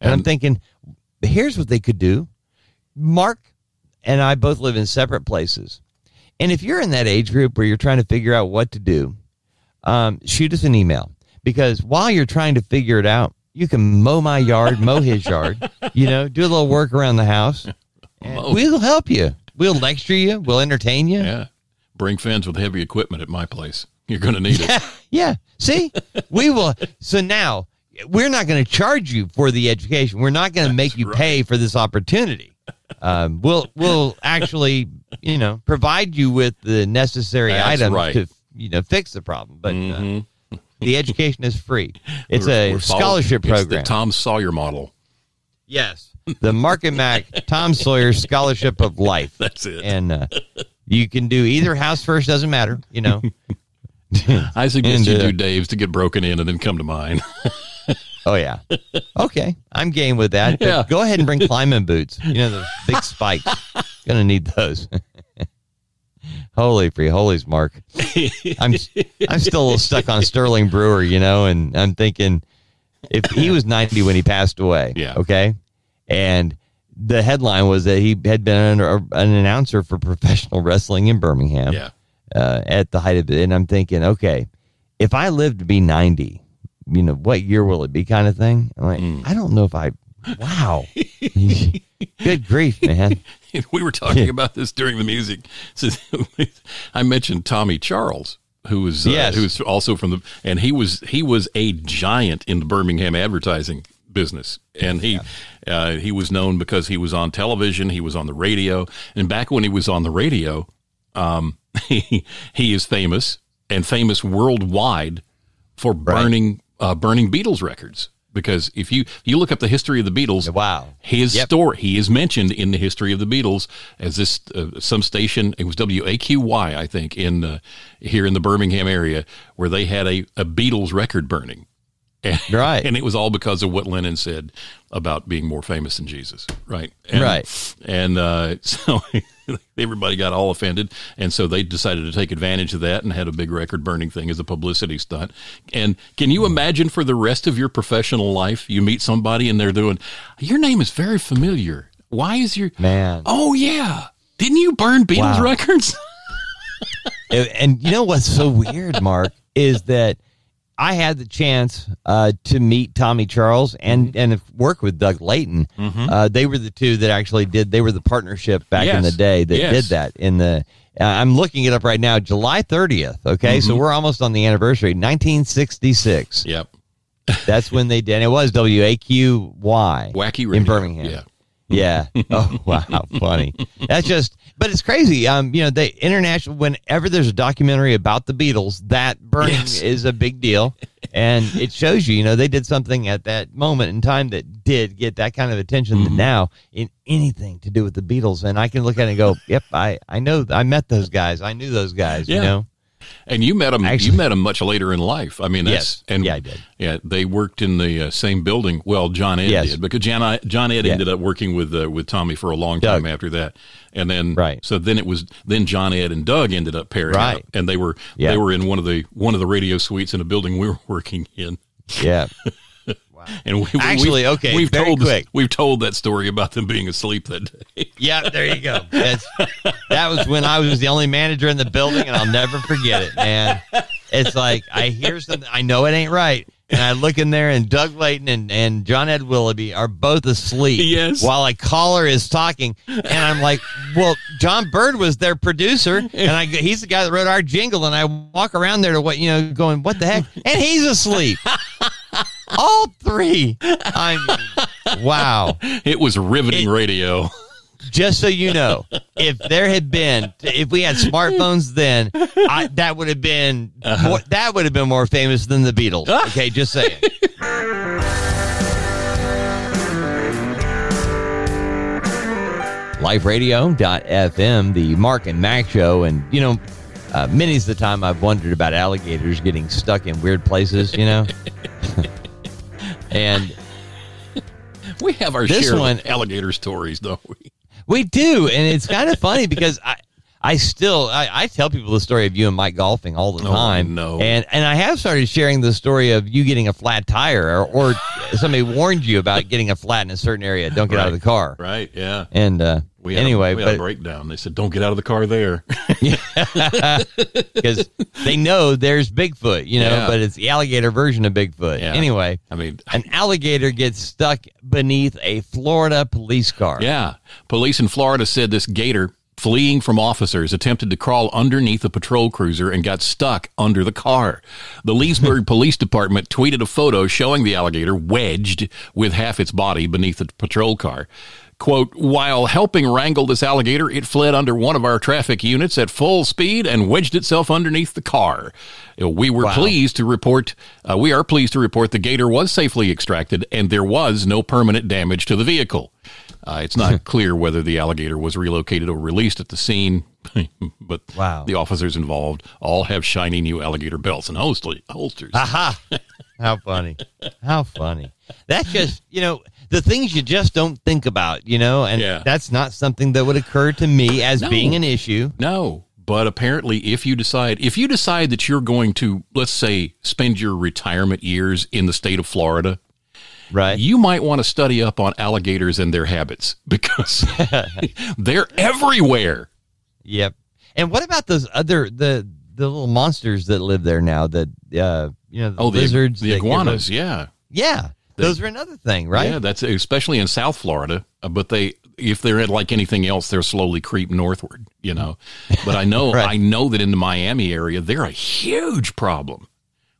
And, I'm thinking, here's what they could do. Mark and I both live in separate places. And if you're in that age group where you're trying to figure out what to do, um, shoot us an email because while you're trying to figure it out, you can mow my yard, mow his yard, you know, do a little work around the house. We'll help you. We'll lecture you. We'll entertain you. Yeah. Bring fans with heavy equipment at my place. You're going to need it. Yeah. See, we will. So now we're not going to charge you for the education. We're not going to make you right. pay for this opportunity. Um, we'll we'll actually you know provide you with the necessary That's items right. to you know fix the problem. But uh, Mhm. the education is free. It's We're- a we're scholarship it's program. the Tom Sawyer model. yes, the Mark and Mack Tom Sawyer Scholarship of Life. That's it. And uh, you can do either house first. Doesn't matter. You know. I suggest And, you uh, do Dave's to get broken in and then come to mine. Oh yeah. Okay, I'm game with that. Yeah. Go ahead and bring climbing boots. You know the big spikes. Gonna need those. Holy free holies, Mark. I'm I'm still a little stuck on Sterling Brewer, you know, and I'm thinking if he was 90 when he passed away. Yeah. Okay. And the headline was that he had been an, an announcer for professional wrestling in Birmingham yeah. Uh, at the height of it. And I'm thinking, okay, if I live to be 90, you know, what year will it be kind of thing? I'm like, Mm. I don't know if I, wow. Good grief, man. we were talking about this during the music. So I mentioned Tommy Charles, who was uh, Yes. who was also from the and he was he was a giant in the Birmingham advertising business, and he uh, he was known because he was on television, he was on the radio, and back when he was on the radio, um, he he is famous and famous worldwide for burning uh, burning Beatles records. Because if you you look up the history of the Beatles, Wow. his Yep. story he is mentioned in the history of the Beatles as this uh, some station it was WAQY I think in uh, here in the Birmingham area where they had a, a Beatles record burning and, Right. and it was all because of what Lennon said about being more famous than Jesus right and, Right. and uh, so everybody got all offended. And so they decided to take advantage of that and had a big record burning thing as a publicity stunt. And can you imagine for the rest of your professional life you meet somebody and they're doing your name is very familiar. Why is your Man. oh yeah. Didn't you burn beatles Wow. records? And, and you know what's so weird, Mark, is that I had the chance uh, to meet Tommy Charles and and work with Doug Layton. Uh, they were the two that actually did. They were the partnership back in the day that Yes. did that. In the uh, I'm looking it up right now, July 30th. Okay, so we're almost on the anniversary, 1966. yep That's when they did. And it was WAQY wacky radio. in Birmingham. yeah Yeah. Oh wow, funny. That's just, but it's crazy. Um, you know, the international. Whenever there's a documentary about the Beatles, that burning Yes. is a big deal, and it shows you. You know, they did something at that moment in time that did get that kind of attention. Mm-hmm. That now, in anything to do with the Beatles, and I can look at it and go, "Yep, I I know. I met those guys. I knew those guys. You Yeah. know." And you met him. Actually- you met him much later in life. I mean, that's Yes. and Yeah, I did. Yeah, they worked in the uh, same building. Well, John Ed Yes. did because John John Ed Yeah. ended up working with uh, with Tommy for a long Doug. time after that, and then Right. So then it was then John Ed and Doug ended up pairing Right. up, and they were Yeah. they were in one of the one of the radio suites in a building we were working in. Yeah. And we, we- Actually, we've, okay, we've very told this- quick. we've told that story about them being asleep that day. Yeah, there you go. That's, that was when I was the only manager in the building, and I'll never forget it, man. It's like I hear something, I know it ain't right, and I look in there, and Doug Layton and, and John Ed Willoughby are both asleep. Yes. While a caller is talking, and I'm like, "Well, John Bird was their producer, and I he's the guy that wrote our jingle." And I walk around there to what you know, going, "What the heck?" And he's asleep. All three. I mean, wow It was riveting radio. just so you know, if there had been, if we had smartphones then, I, that would have been more, that would have been more famous than the Beatles. Okay, just saying. LifeRadio.fm, the Mark and Mack show, and you know, uh, many's the time I've wondered about alligators getting stuck in weird places. You know, and We have our This share one- of alligator stories, don't we? We do, and it's kind of funny because I I still I, I tell people the story of you and Mike golfing all the Oh, time. no. And and I have started sharing the story of you getting a flat tire or, or somebody warned you about getting a flat in a certain area. Don't get out of the car. Right. Yeah. And uh, We had anyway, a, we had a breakdown. They said, "Don't get out of the car there." because they know there's Bigfoot, you know, Yeah. but it's the alligator version of Bigfoot. Yeah. Anyway, I mean, an alligator gets stuck beneath a Florida police car. yeah. Police in Florida said this gator fleeing from officers attempted to crawl underneath a patrol cruiser and got stuck under the car. The Leesburg Police Department tweeted a photo showing the alligator wedged with half its body beneath the patrol car. Quote, while helping wrangle this alligator, it fled under one of our traffic units at full speed and wedged itself underneath the car. We were Wow. pleased to report, uh, we are pleased to report the gator was safely extracted and there was no permanent damage to the vehicle. Uh, it's not clear whether the alligator was relocated or released at the scene, but Wow. the officers involved all have shiny new alligator belts and holsters. Aha. How funny. How funny. That's just, you know, the things you just don't think about, you know, and Yeah. that's not something that would occur to me as No. being an issue. No, but apparently, if you decide if you decide that you're going to, let's say, spend your retirement years in the state of Florida, Right. you might want to study up on alligators and their habits because they're everywhere. Yep. And what about those other the the little monsters that live there now? That uh, you know, the Oh, lizards, the give iguanas, yeah. yeah, those are another thing, right? yeah. That's especially in South Florida. uh, But they, if they're like anything else, they're slowly creep northward. You know. But I know, Right. I know that in the Miami area, they're a huge problem.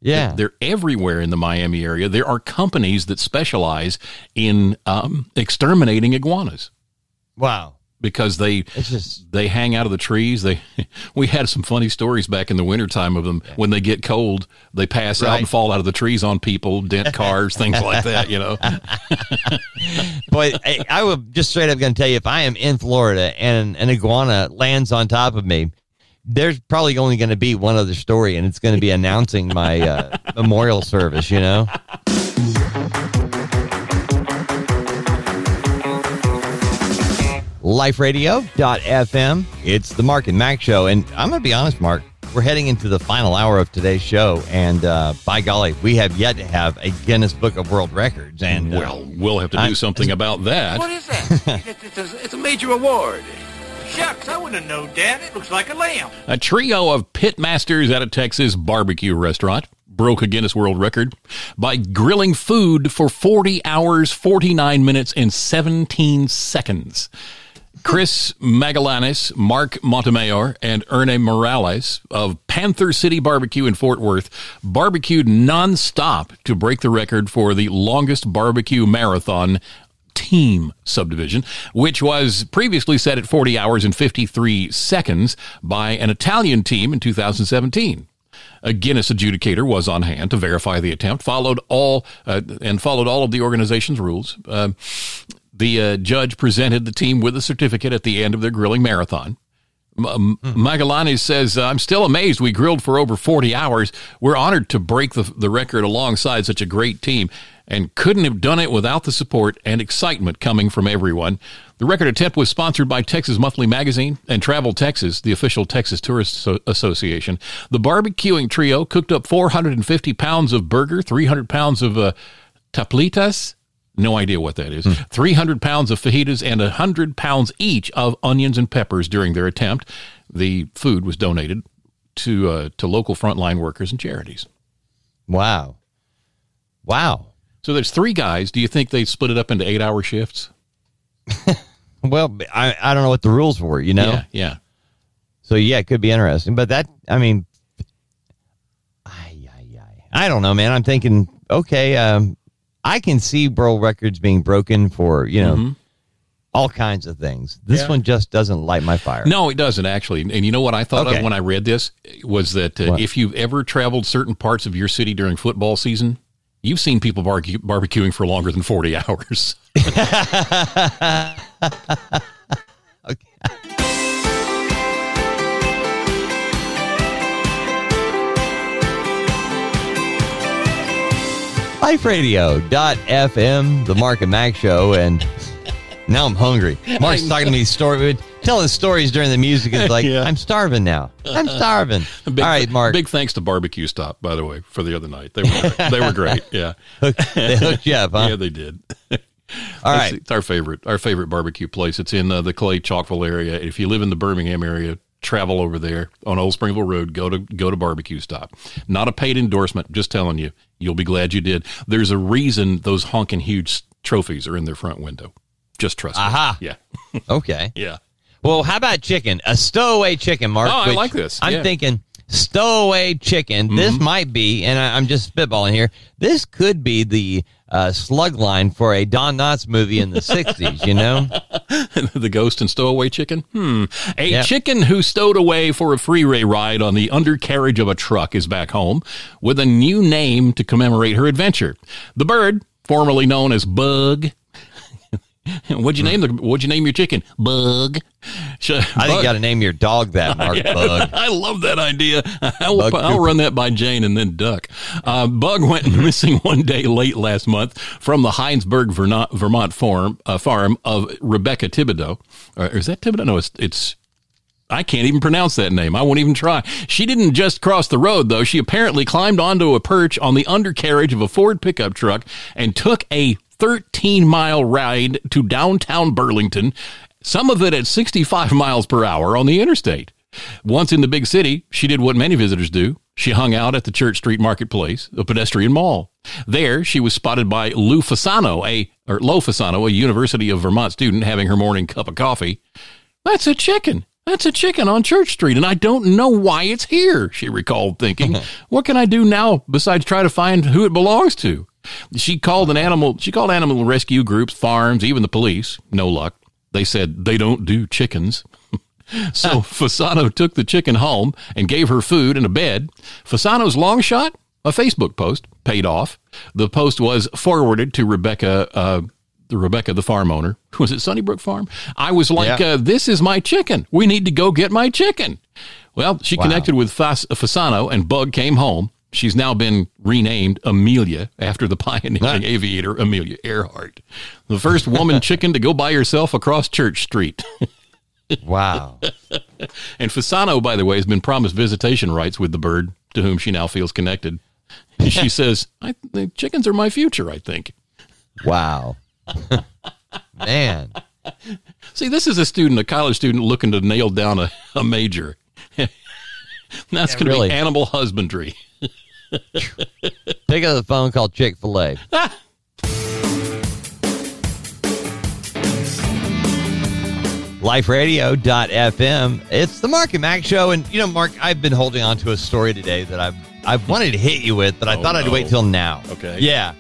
yeah. They're everywhere in the Miami area. There are companies that specialize in um, exterminating iguanas wow. Because they just they hang out of the trees. They we had some funny stories back in the wintertime of them when they get cold, they pass out and fall out of the trees on people, dent cars, things like that. You know, boy. I, I would just straight up going to tell you if I am in Florida and an iguana lands on top of me. There's probably only going to be one other story, and it's going to be announcing my uh, memorial service. You know, liferadio.fm. It's the Mark and Mack show. And I'm going to be honest, Mark, we're heading into the final hour of today's show. And uh, by golly, we have yet to have a Guinness Book of World Records. And uh, well, we'll have to do I- something about that. What is that? it's, it's, a, it's a major award. Shucks, I wouldn't have known, Dad. It looks like a lamb. A trio of pitmasters at a Texas barbecue restaurant broke a Guinness World Record by grilling food for 40 hours, 49 minutes, and 17 seconds. Chris Magallanes, Mark Montemayor, and Erne Morales of Panther City Barbecue in Fort Worth barbecued nonstop to break the record for the longest barbecue marathon team subdivision, which was previously set at 40 hours and 53 seconds by an Italian team in 2017. A Guinness adjudicator was on hand to verify the attempt, followed all uh, and followed all of the organization's rules. Uh, the uh, judge presented the team with a certificate at the end of their grilling marathon. M- Magallanes says, I'm still amazed we grilled for over 40 hours. We're honored to break the, the record alongside such a great team and couldn't have done it without the support and excitement coming from everyone. The record attempt was sponsored by Texas Monthly Magazine and Travel Texas, the official Texas Tourist so- Association. The barbecuing trio cooked up 450 pounds of burger, 300 pounds of uh, taplitas, no idea what that is. 300 pounds of fajitas and 100 pounds each of onions and peppers during their attempt. The food was donated to uh, to local frontline workers and charities. wow. Wow. So there's three guys. Do you think they split it up into eight hour shifts? Well, I, I don't know what the rules were, you know? Yeah, yeah. So yeah, it could be interesting. But that, I mean, ay, ay. I don't know, man. I'm thinking, okay, um, I can see world records being broken for you know Mm-hmm. all kinds of things. This one just doesn't light my fire. No, it doesn't actually. And you know what I thought Okay. of when I read this was that uh, if you've ever traveled certain parts of your city during football season, you've seen people barbecu- barbecuing for longer than 40 hours. LifeRadio.fm, the Mark and Mack show, and now I'm hungry. Mark's talking to me story. Telling stories during the music. It's like Yeah. I'm starving now. I'm starving. Big, All right, Mark. Big thanks to Barbecue Stop, by the way, for the other night. They were they were great. Yeah, they hooked you up, huh? yeah, they did. All It's- it's our favorite our favorite barbecue place. It's in uh, the Clay Chalkville area. If you live in the Birmingham area, travel over there on Old Springville Road. Go to go to Barbecue Stop. Not a paid endorsement. Just telling you, you'll be glad you did. There's a reason those honking huge trophies are in their front window. Just trust me. Aha. Yeah, Okay. yeah. Well, how about chicken? A stowaway chicken, Mark. Oh, I like this. I'm Yeah. Thinking stowaway chicken. This might be, and I, I'm just spitballing here. This could be the uh, slug line for a Don Knotts movie in the '60s. You know? the ghost and stowaway chicken? Hmm. A Yep. chicken who stowed away for a freeway ride on the undercarriage of a truck is back home with a new name to commemorate her adventure. The bird, formerly known as Bug. what'd you name the what'd you name your chicken? Bug. Sh- I think you got to name your dog that, Mark Bug. I love that idea. I'll, I'll run that by Jane and then duck. Uh, Bug went missing one day late last month from the Hinesburg, Vermont, farm, uh, farm of Rebecca Thibodeau. Uh, is that Thibodeau? No, it's, it's I can't even pronounce that name. I won't even try. She didn't just cross the road, though. She apparently climbed onto a perch on the undercarriage of a Ford pickup truck and took a 13 mile ride to downtown Burlington, some of it at 65 miles per hour on the interstate. Once in the big city, she did what many visitors do. She hung out at the Church Street Marketplace, a pedestrian mall. There, she was spotted by Lou Fasano, a or Lo Fasano, a University of Vermont student, having her morning cup of coffee. That's a chicken. That's a chicken on Church Street, and I don't know why it's here, she recalled thinking. what can I do now besides try to find who it belongs to? She called an animal she called animal rescue groups, farms, even the police. No luck. They said they don't do chickens. so Fasano took the chicken home and gave her food and a bed. Fasano's long shot, a Facebook post, paid off. The post was forwarded to Rebecca, uh, the Rebecca, the farm owner. Was it Sunnybrook Farm? I was like, Yeah. uh, "This is my chicken. We need to go get my chicken." Well, she Wow. connected with Fas- Fasano, and Bug came home. She's now been renamed Amelia after the pioneering aviator Amelia Earhart, the first woman chicken to go by herself across Church Street. Wow. And Fasano, by the way, has been promised visitation rights with the bird to whom she now feels connected. And she says, I, the chickens are my future, I think. Wow. Man. See, this is a student, a college student looking to nail down a, a major. That's going to really. be animal husbandry. Pick up the phone, call Chick fil A. LifeRadio.fm. It's the Mark and Mack show. And, you know, Mark, I've been holding on to a story today that I've, I've wanted to hit you with, but I Oh, thought I'd no. wait till now. Okay. Yeah.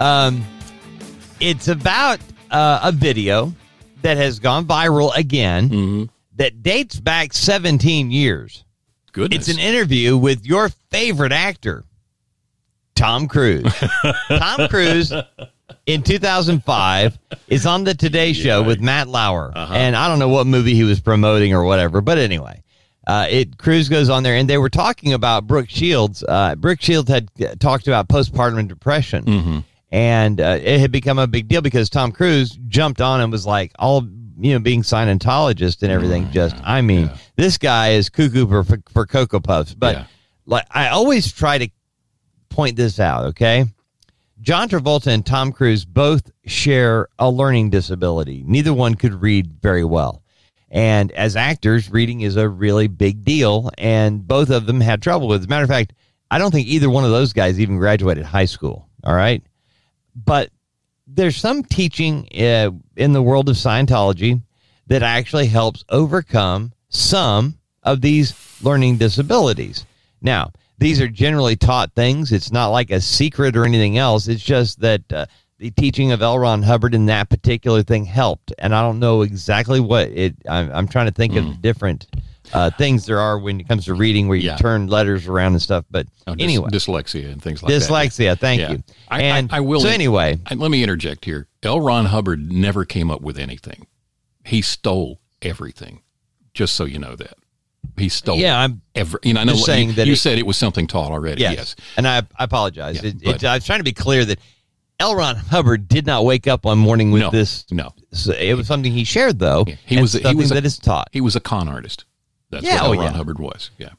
Um, it's about uh, a video that has gone viral again Mm-hmm. that dates back 17 years. Goodness. It's an interview with your favorite actor, Tom Cruise. Tom Cruise in 2005 is on the Today Show with Matt Lauer, Uh-huh. and I don't know what movie he was promoting or whatever, but anyway. Uh, it Cruise goes on there, and they were talking about Brooke Shields. Uh, Brooke Shields had uh, talked about postpartum depression, Mm-hmm. and uh, it had become a big deal because Tom Cruise jumped on and was like, all you know, being Scientologist and everything. just, I mean, this guy is cuckoo for for cocoa puffs. But Yeah. like, I always try to point this out. Okay, John Travolta and Tom Cruise both share a learning disability. Neither one could read very well. And as actors, reading is a really big deal. And both of them had trouble with it. As a matter of fact, I don't think either one of those guys even graduated high school. All right. But there's some teaching uh, in the world of Scientology that actually helps overcome some of these learning disabilities. Now, these are generally taught things. It's not like a secret or anything else. It's just that uh, the teaching of L. Ron Hubbard in that particular thing helped. And I don't know exactly what it. I'm, I'm trying to think of different uh, things there are when it comes to reading, where you Yeah. turn letters around and stuff. But Oh, dys- anyway, dyslexia and things like that. dyslexia. Thank Yeah. you. I, and I, I will. So anyway, I, let me interject here. L. Ron Hubbard never came up with anything. He stole everything. Just so you know that he stole. Yeah, I'm every. You know, I know just you- saying that you it- said it was something taught already. Yes. Yes. And I, I apologize. Yeah, it, but- it, I was trying to be clear that L. Ron Hubbard did not wake up one morning with No, this. no. It was something he shared, though. He was he was a, that is taught. He was a con artist. That's Yeah, what oh, Ron yeah. Hubbard was. Yeah.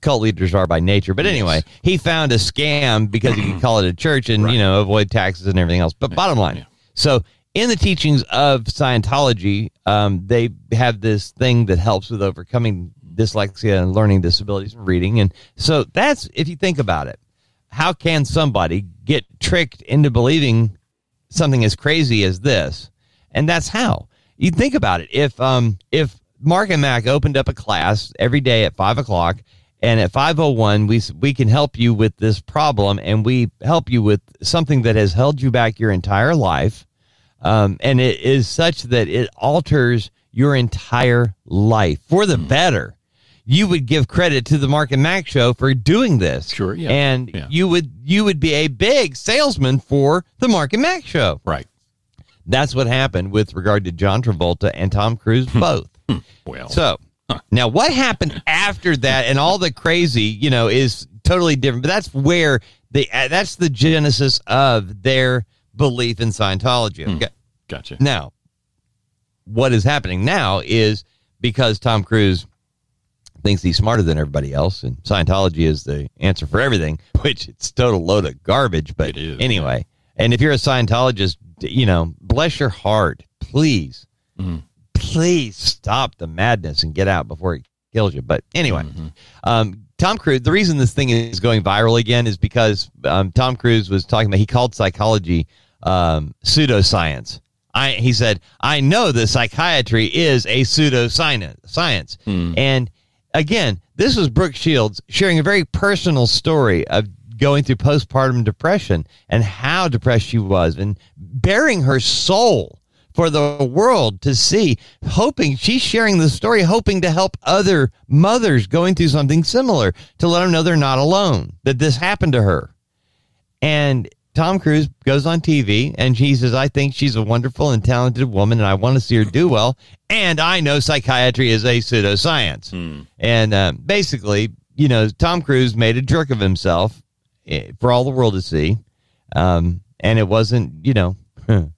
cult leaders are by nature. But anyway, he found a scam because he could call it a church and you know avoid taxes and everything else. But bottom line, yeah. so in the teachings of Scientology, um, they have this thing that helps with overcoming dyslexia and learning disabilities and reading. And so that's if you think about it, how can somebody get tricked into believing something as crazy as this? And that's how you think about it. If um if Mark and Mack opened up a class every day at five o'clock, and at five oh one we we can help you with this problem, and we help you with something that has held you back your entire life, um, and it is such that it alters your entire life for the better. You would give credit to the Mark and Mack show for doing this, Sure, yeah, and yeah. you would you would be a big salesman for the Mark and Mack show. Right. That's what happened with regard to John Travolta and Tom Cruise both. Hmm. Well. So now what happened after that and all the crazy, you know, is totally different. But that's where the uh, that's the genesis of their belief in Scientology. Hmm. Okay. gotcha. Now, what is happening now is because Tom Cruise thinks he's smarter than everybody else, and Scientology is the answer for everything, which it's total load of garbage. But It is, anyway, and if you're a Scientologist, you know, bless your heart, please, hmm. Please stop the madness and get out before it kills you. But anyway, um, Tom Cruise. The reason this thing is going viral again is because um, Tom Cruise was talking about. He called psychology um, pseudoscience. I he said I know that psychiatry is a pseudoscience science, and again, this was Brooke Shields sharing a very personal story of going through postpartum depression and how depressed she was, and baring her soul for the world to see, hoping she's sharing the story, hoping to help other mothers going through something similar to let them know they're not alone, that this happened to her. And Tom Cruise goes on TV and he says, I think she's a wonderful and talented woman and I want to see her do well. And I know psychiatry is a pseudoscience. And uh, basically, you know, Tom Cruise made a jerk of himself eh, for all the world to see. Um, and it wasn't, you know,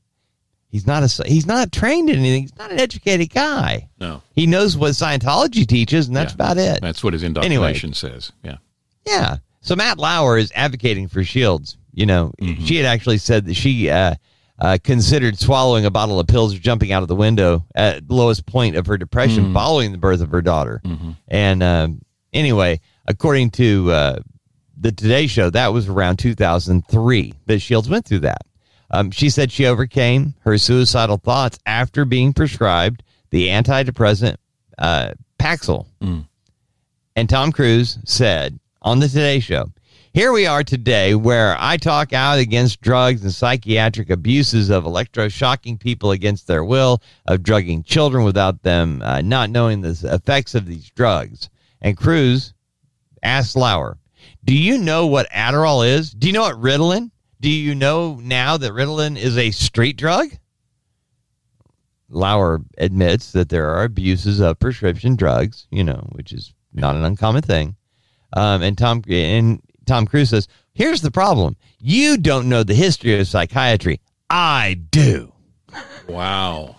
he's not a he's not trained in anything. He's not an educated guy. No. He knows what Scientology teaches, and that's Yeah. about it. That's what his indoctrination says. Yeah. Yeah. So Matt Lauer is advocating for Shields. You know, she had actually said that she uh, uh, considered swallowing a bottle of pills or jumping out of the window at the lowest point of her depression following the birth of her daughter. And um, anyway, according to uh, the Today Show, that was around 2003 that Shields went through that. Um, she said she overcame her suicidal thoughts after being prescribed the antidepressant uh, Paxil. And Tom Cruise said on the Today Show, here we are today where I talk out against drugs and psychiatric abuses of electroshocking people against their will, of drugging children without them uh, not knowing the effects of these drugs. And Cruise asked Lauer, Do you know what Adderall is? Do you know what Ritalin? Do you know now that Ritalin is a street drug? Lauer admits that there are abuses of prescription drugs, you know, which is not an uncommon thing. Um, and Tom and Tom Cruise says, "Here's the problem: you don't know the history of psychiatry. I do. Wow.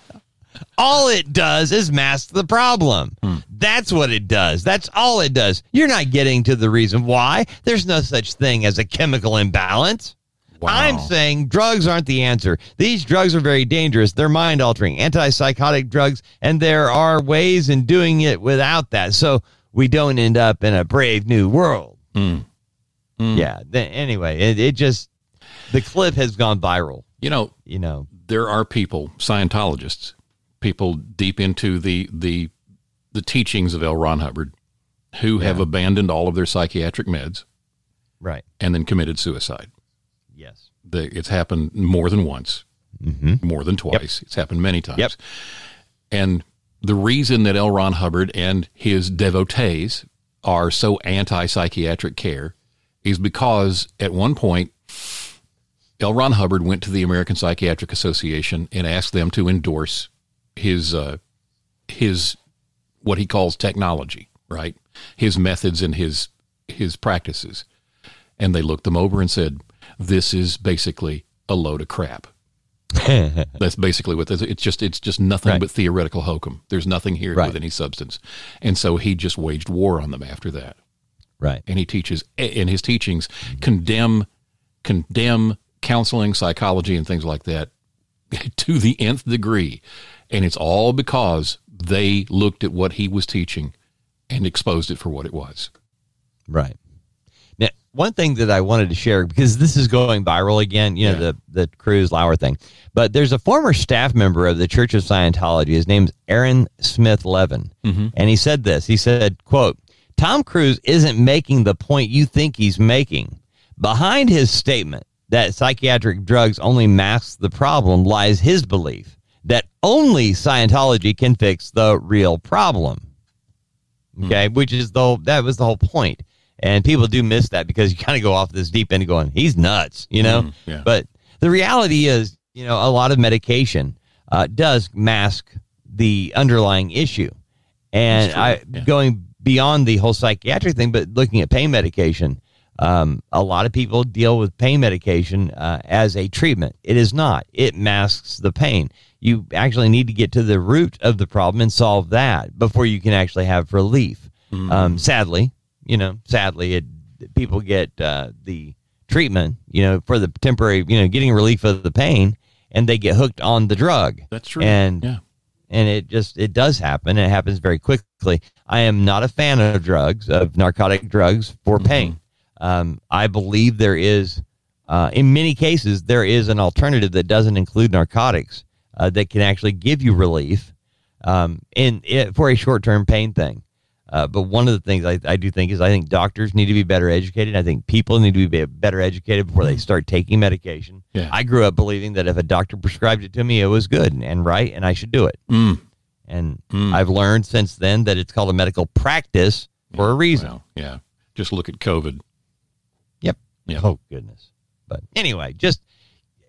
All it does is mask the problem. That's what it does. That's all it does. You're not getting to the reason why. There's no such thing as a chemical imbalance." I'm saying drugs aren't the answer. These drugs are very dangerous. They're mind altering, antipsychotic drugs, and there are ways in doing it without that. So we don't end up in a brave new world. Hmm. Hmm. Yeah. Th- anyway, it, it just, the clip has gone viral, You know, you know. there are people, Scientologists, people deep into the the the teachings of L. Ron Hubbard, who have abandoned all of their psychiatric meds Right. and then committed suicide. Yes. The, it's happened more than once, more than twice. It's happened many times. Yep. And the reason that L. Ron Hubbard and his devotees are so anti psychiatric care is because at one point, L. Ron Hubbard went to the American Psychiatric Association and asked them to endorse his uh, his what he calls technology, right? His methods and his his practices. And they looked them over and said, "This is basically a load of crap. That's basically what this, it's just it's just nothing Right. but theoretical hokum. There's nothing here Right. with any substance, and so he just waged war on them after that. right. And he teaches in his teachings condemn condemn counseling, psychology, and things like that to the nth degree, and it's all because they looked at what he was teaching and exposed it for what it was. Right. Now, one thing that I wanted to share because this is going viral again, you know, Yeah. the the Cruise Lauer thing. But there's a former staff member of the Church of Scientology. His name's Aaron Smith Levin, mm-hmm. and he said this. He said, "quote Tom Cruise isn't making the point you think he's making. Behind his statement that psychiatric drugs only mask the problem lies his belief that only Scientology can fix the real problem." Hmm. Okay, which is the whole, that was the whole point. And people do miss that because you kind of go off this deep end going, he's nuts, you know? Mm, yeah. But the reality is, you know, a lot of medication uh, does mask the underlying issue. And I yeah. going beyond the whole psychiatric thing, but looking at pain medication, um, a lot of people deal with pain medication uh, as a treatment. It is not. It masks the pain. You actually need to get to the root of the problem and solve that before you can actually have relief. Um, sadly, you know, sadly, it people get uh, the treatment, you know, for the temporary, you know, getting relief of the pain, and they get hooked on the drug. That's true. And yeah. and it just it does happen. It happens very quickly. I am not a fan of drugs, of narcotic drugs for pain. Um, I believe there is, uh, in many cases, there is an alternative that doesn't include narcotics uh, that can actually give you relief um, in it, for a short term pain thing. Uh, but one of the things I, I do think is I think doctors need to be better educated. I think people need to be better educated before they start taking medication. Yeah. I grew up believing that if a doctor prescribed it to me, it was good and right, and I should do it. Mm. And I've learned since then that it's called a medical practice for a reason. Well, yeah. Just look at COVID. Yep. Yeah. Oh goodness. But anyway, just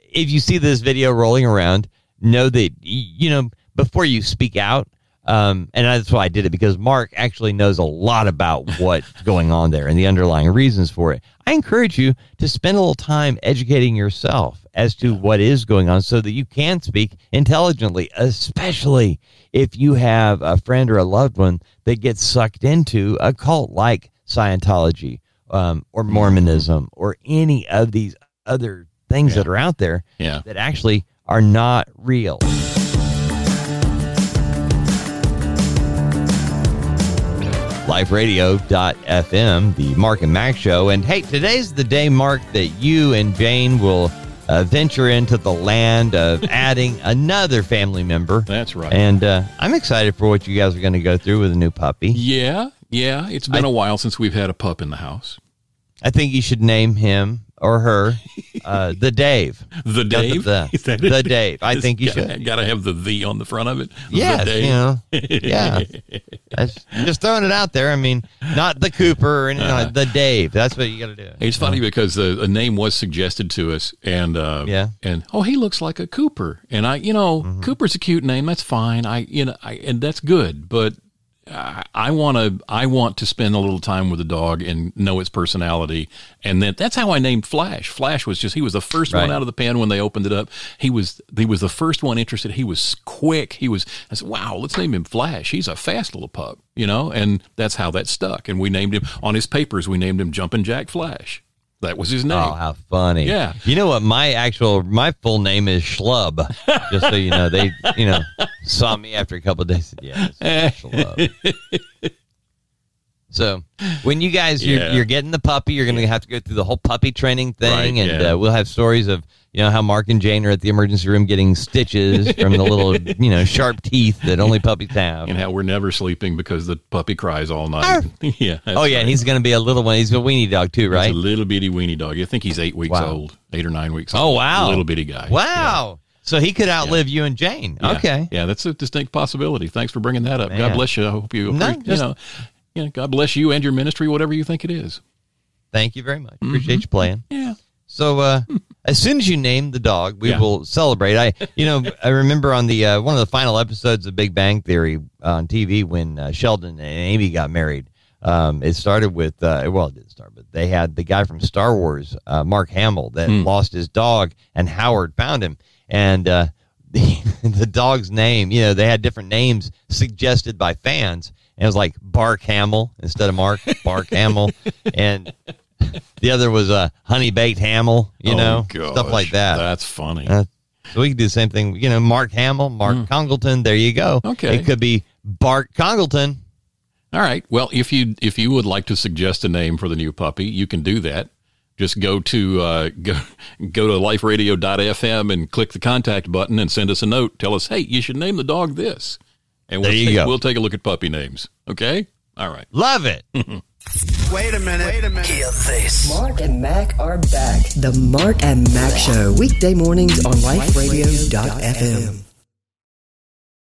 if you see this video rolling around, know that you know before you speak out. Um, and that's why I did it because Mark actually knows a lot about what's going on there and the underlying reasons for it. I encourage you to spend a little time educating yourself as to what is going on so that you can speak intelligently, especially if you have a friend or a loved one that gets sucked into a cult like Scientology um, or Mormonism or any of these other things that are out there Yeah. that actually are not real. LifeRadio.fm, the Mark and Max show. And hey, today's the day, Mark, that you and Jane will uh, venture into the land of adding another family member. That's right. And uh, I'm excited for what you guys are going to go through with a new puppy. yeah. Yeah. It's been a while since we've had a pup in the house. I think you should name him or her uh, the Dave. The Got the- Dave? the- the? Dave. I think you gotta- should. Gotta have the the on the front of it. The Dave. you know, yeah. Just throwing it out there. I mean, not the Cooper or anything, like the Dave. That's what you got to do. It's funny because the a name was suggested to us, and uh, Yeah. Mm-hmm. and oh, he looks like a Cooper, and I, you know, Cooper's a cute name. That's fine. I, you know, I, and that's good, but I, I want to, I want to spend a little time with the dog and know its personality, and then that's how I named Flash. Flash was just he was the first one out of the pen when they opened it up. He was he was the first one interested. He was quick. He was. I said, wow, let's name him Flash. He's a fast little pup, you know, and that's how that stuck. And we named him on his papers. We named him Jumpin' Jack Flash. That was his name. Oh, how funny! Yeah. You know what? My actual my full name is Schlub. Just so you know, they you know saw me after a couple of days. Said, yeah, Schlub. So when you guys you're, Yeah. you're getting the puppy, you're going to have to go through the whole puppy training thing, Right, and yeah. uh, we'll have stories of you know how Mark and Jane are at the emergency room getting stitches from the little you know sharp teeth that only puppies have. and how we're never sleeping because the puppy cries all night. yeah. Oh yeah, right. and he's going to be a little one. He's a weenie dog too, He's right? a little bitty weenie dog. I think he's eight weeks Wow. old, eight or nine weeks. Oh old. wow, little bitty guy. Wow. So he could outlive you and Jane. Yeah. Okay. Yeah, that's a distinct possibility. Thanks for bringing that up. Man. God bless you. I hope you. No, just- you know, yeah. God bless you and your ministry, whatever you think it is. Thank you very much. Mm-hmm. Appreciate you playing. Yeah. So uh, as soon as you name the dog, we Yeah. will celebrate. I, you know, I remember on the uh, one of the final episodes of Big Bang Theory on TV when uh, Sheldon and Amy got married. Um, it started with uh, well, it didn't start, but they had the guy from Star Wars, uh, Mark Hamill, that lost his dog, and Howard found him, and uh, the the dog's name, you know, they had different names suggested by fans, and it was like Bark Hamill instead of Mark Bark Hamill, and the other was a Honey Baked Hamill, you Oh, know, stuff like that. That's funny. Uh, so we can do the same thing. You know, Mark Hamill, Mark Congleton. There you go. Okay. It could be Bart Congleton. All right. Well, if you if you would like to suggest a name for the new puppy, you can do that. Just go to uh, go go to liferadio.fm and click the contact button and send us a note. Tell us, hey, you should name the dog this, and we'll There you take, go. we'll take a look at puppy names. Okay. All right. Love it. Wait a minute. Wait a minute. Hear this. Mark and Mack are back. The Mark and Mack Show, weekday mornings on liferadio.fm.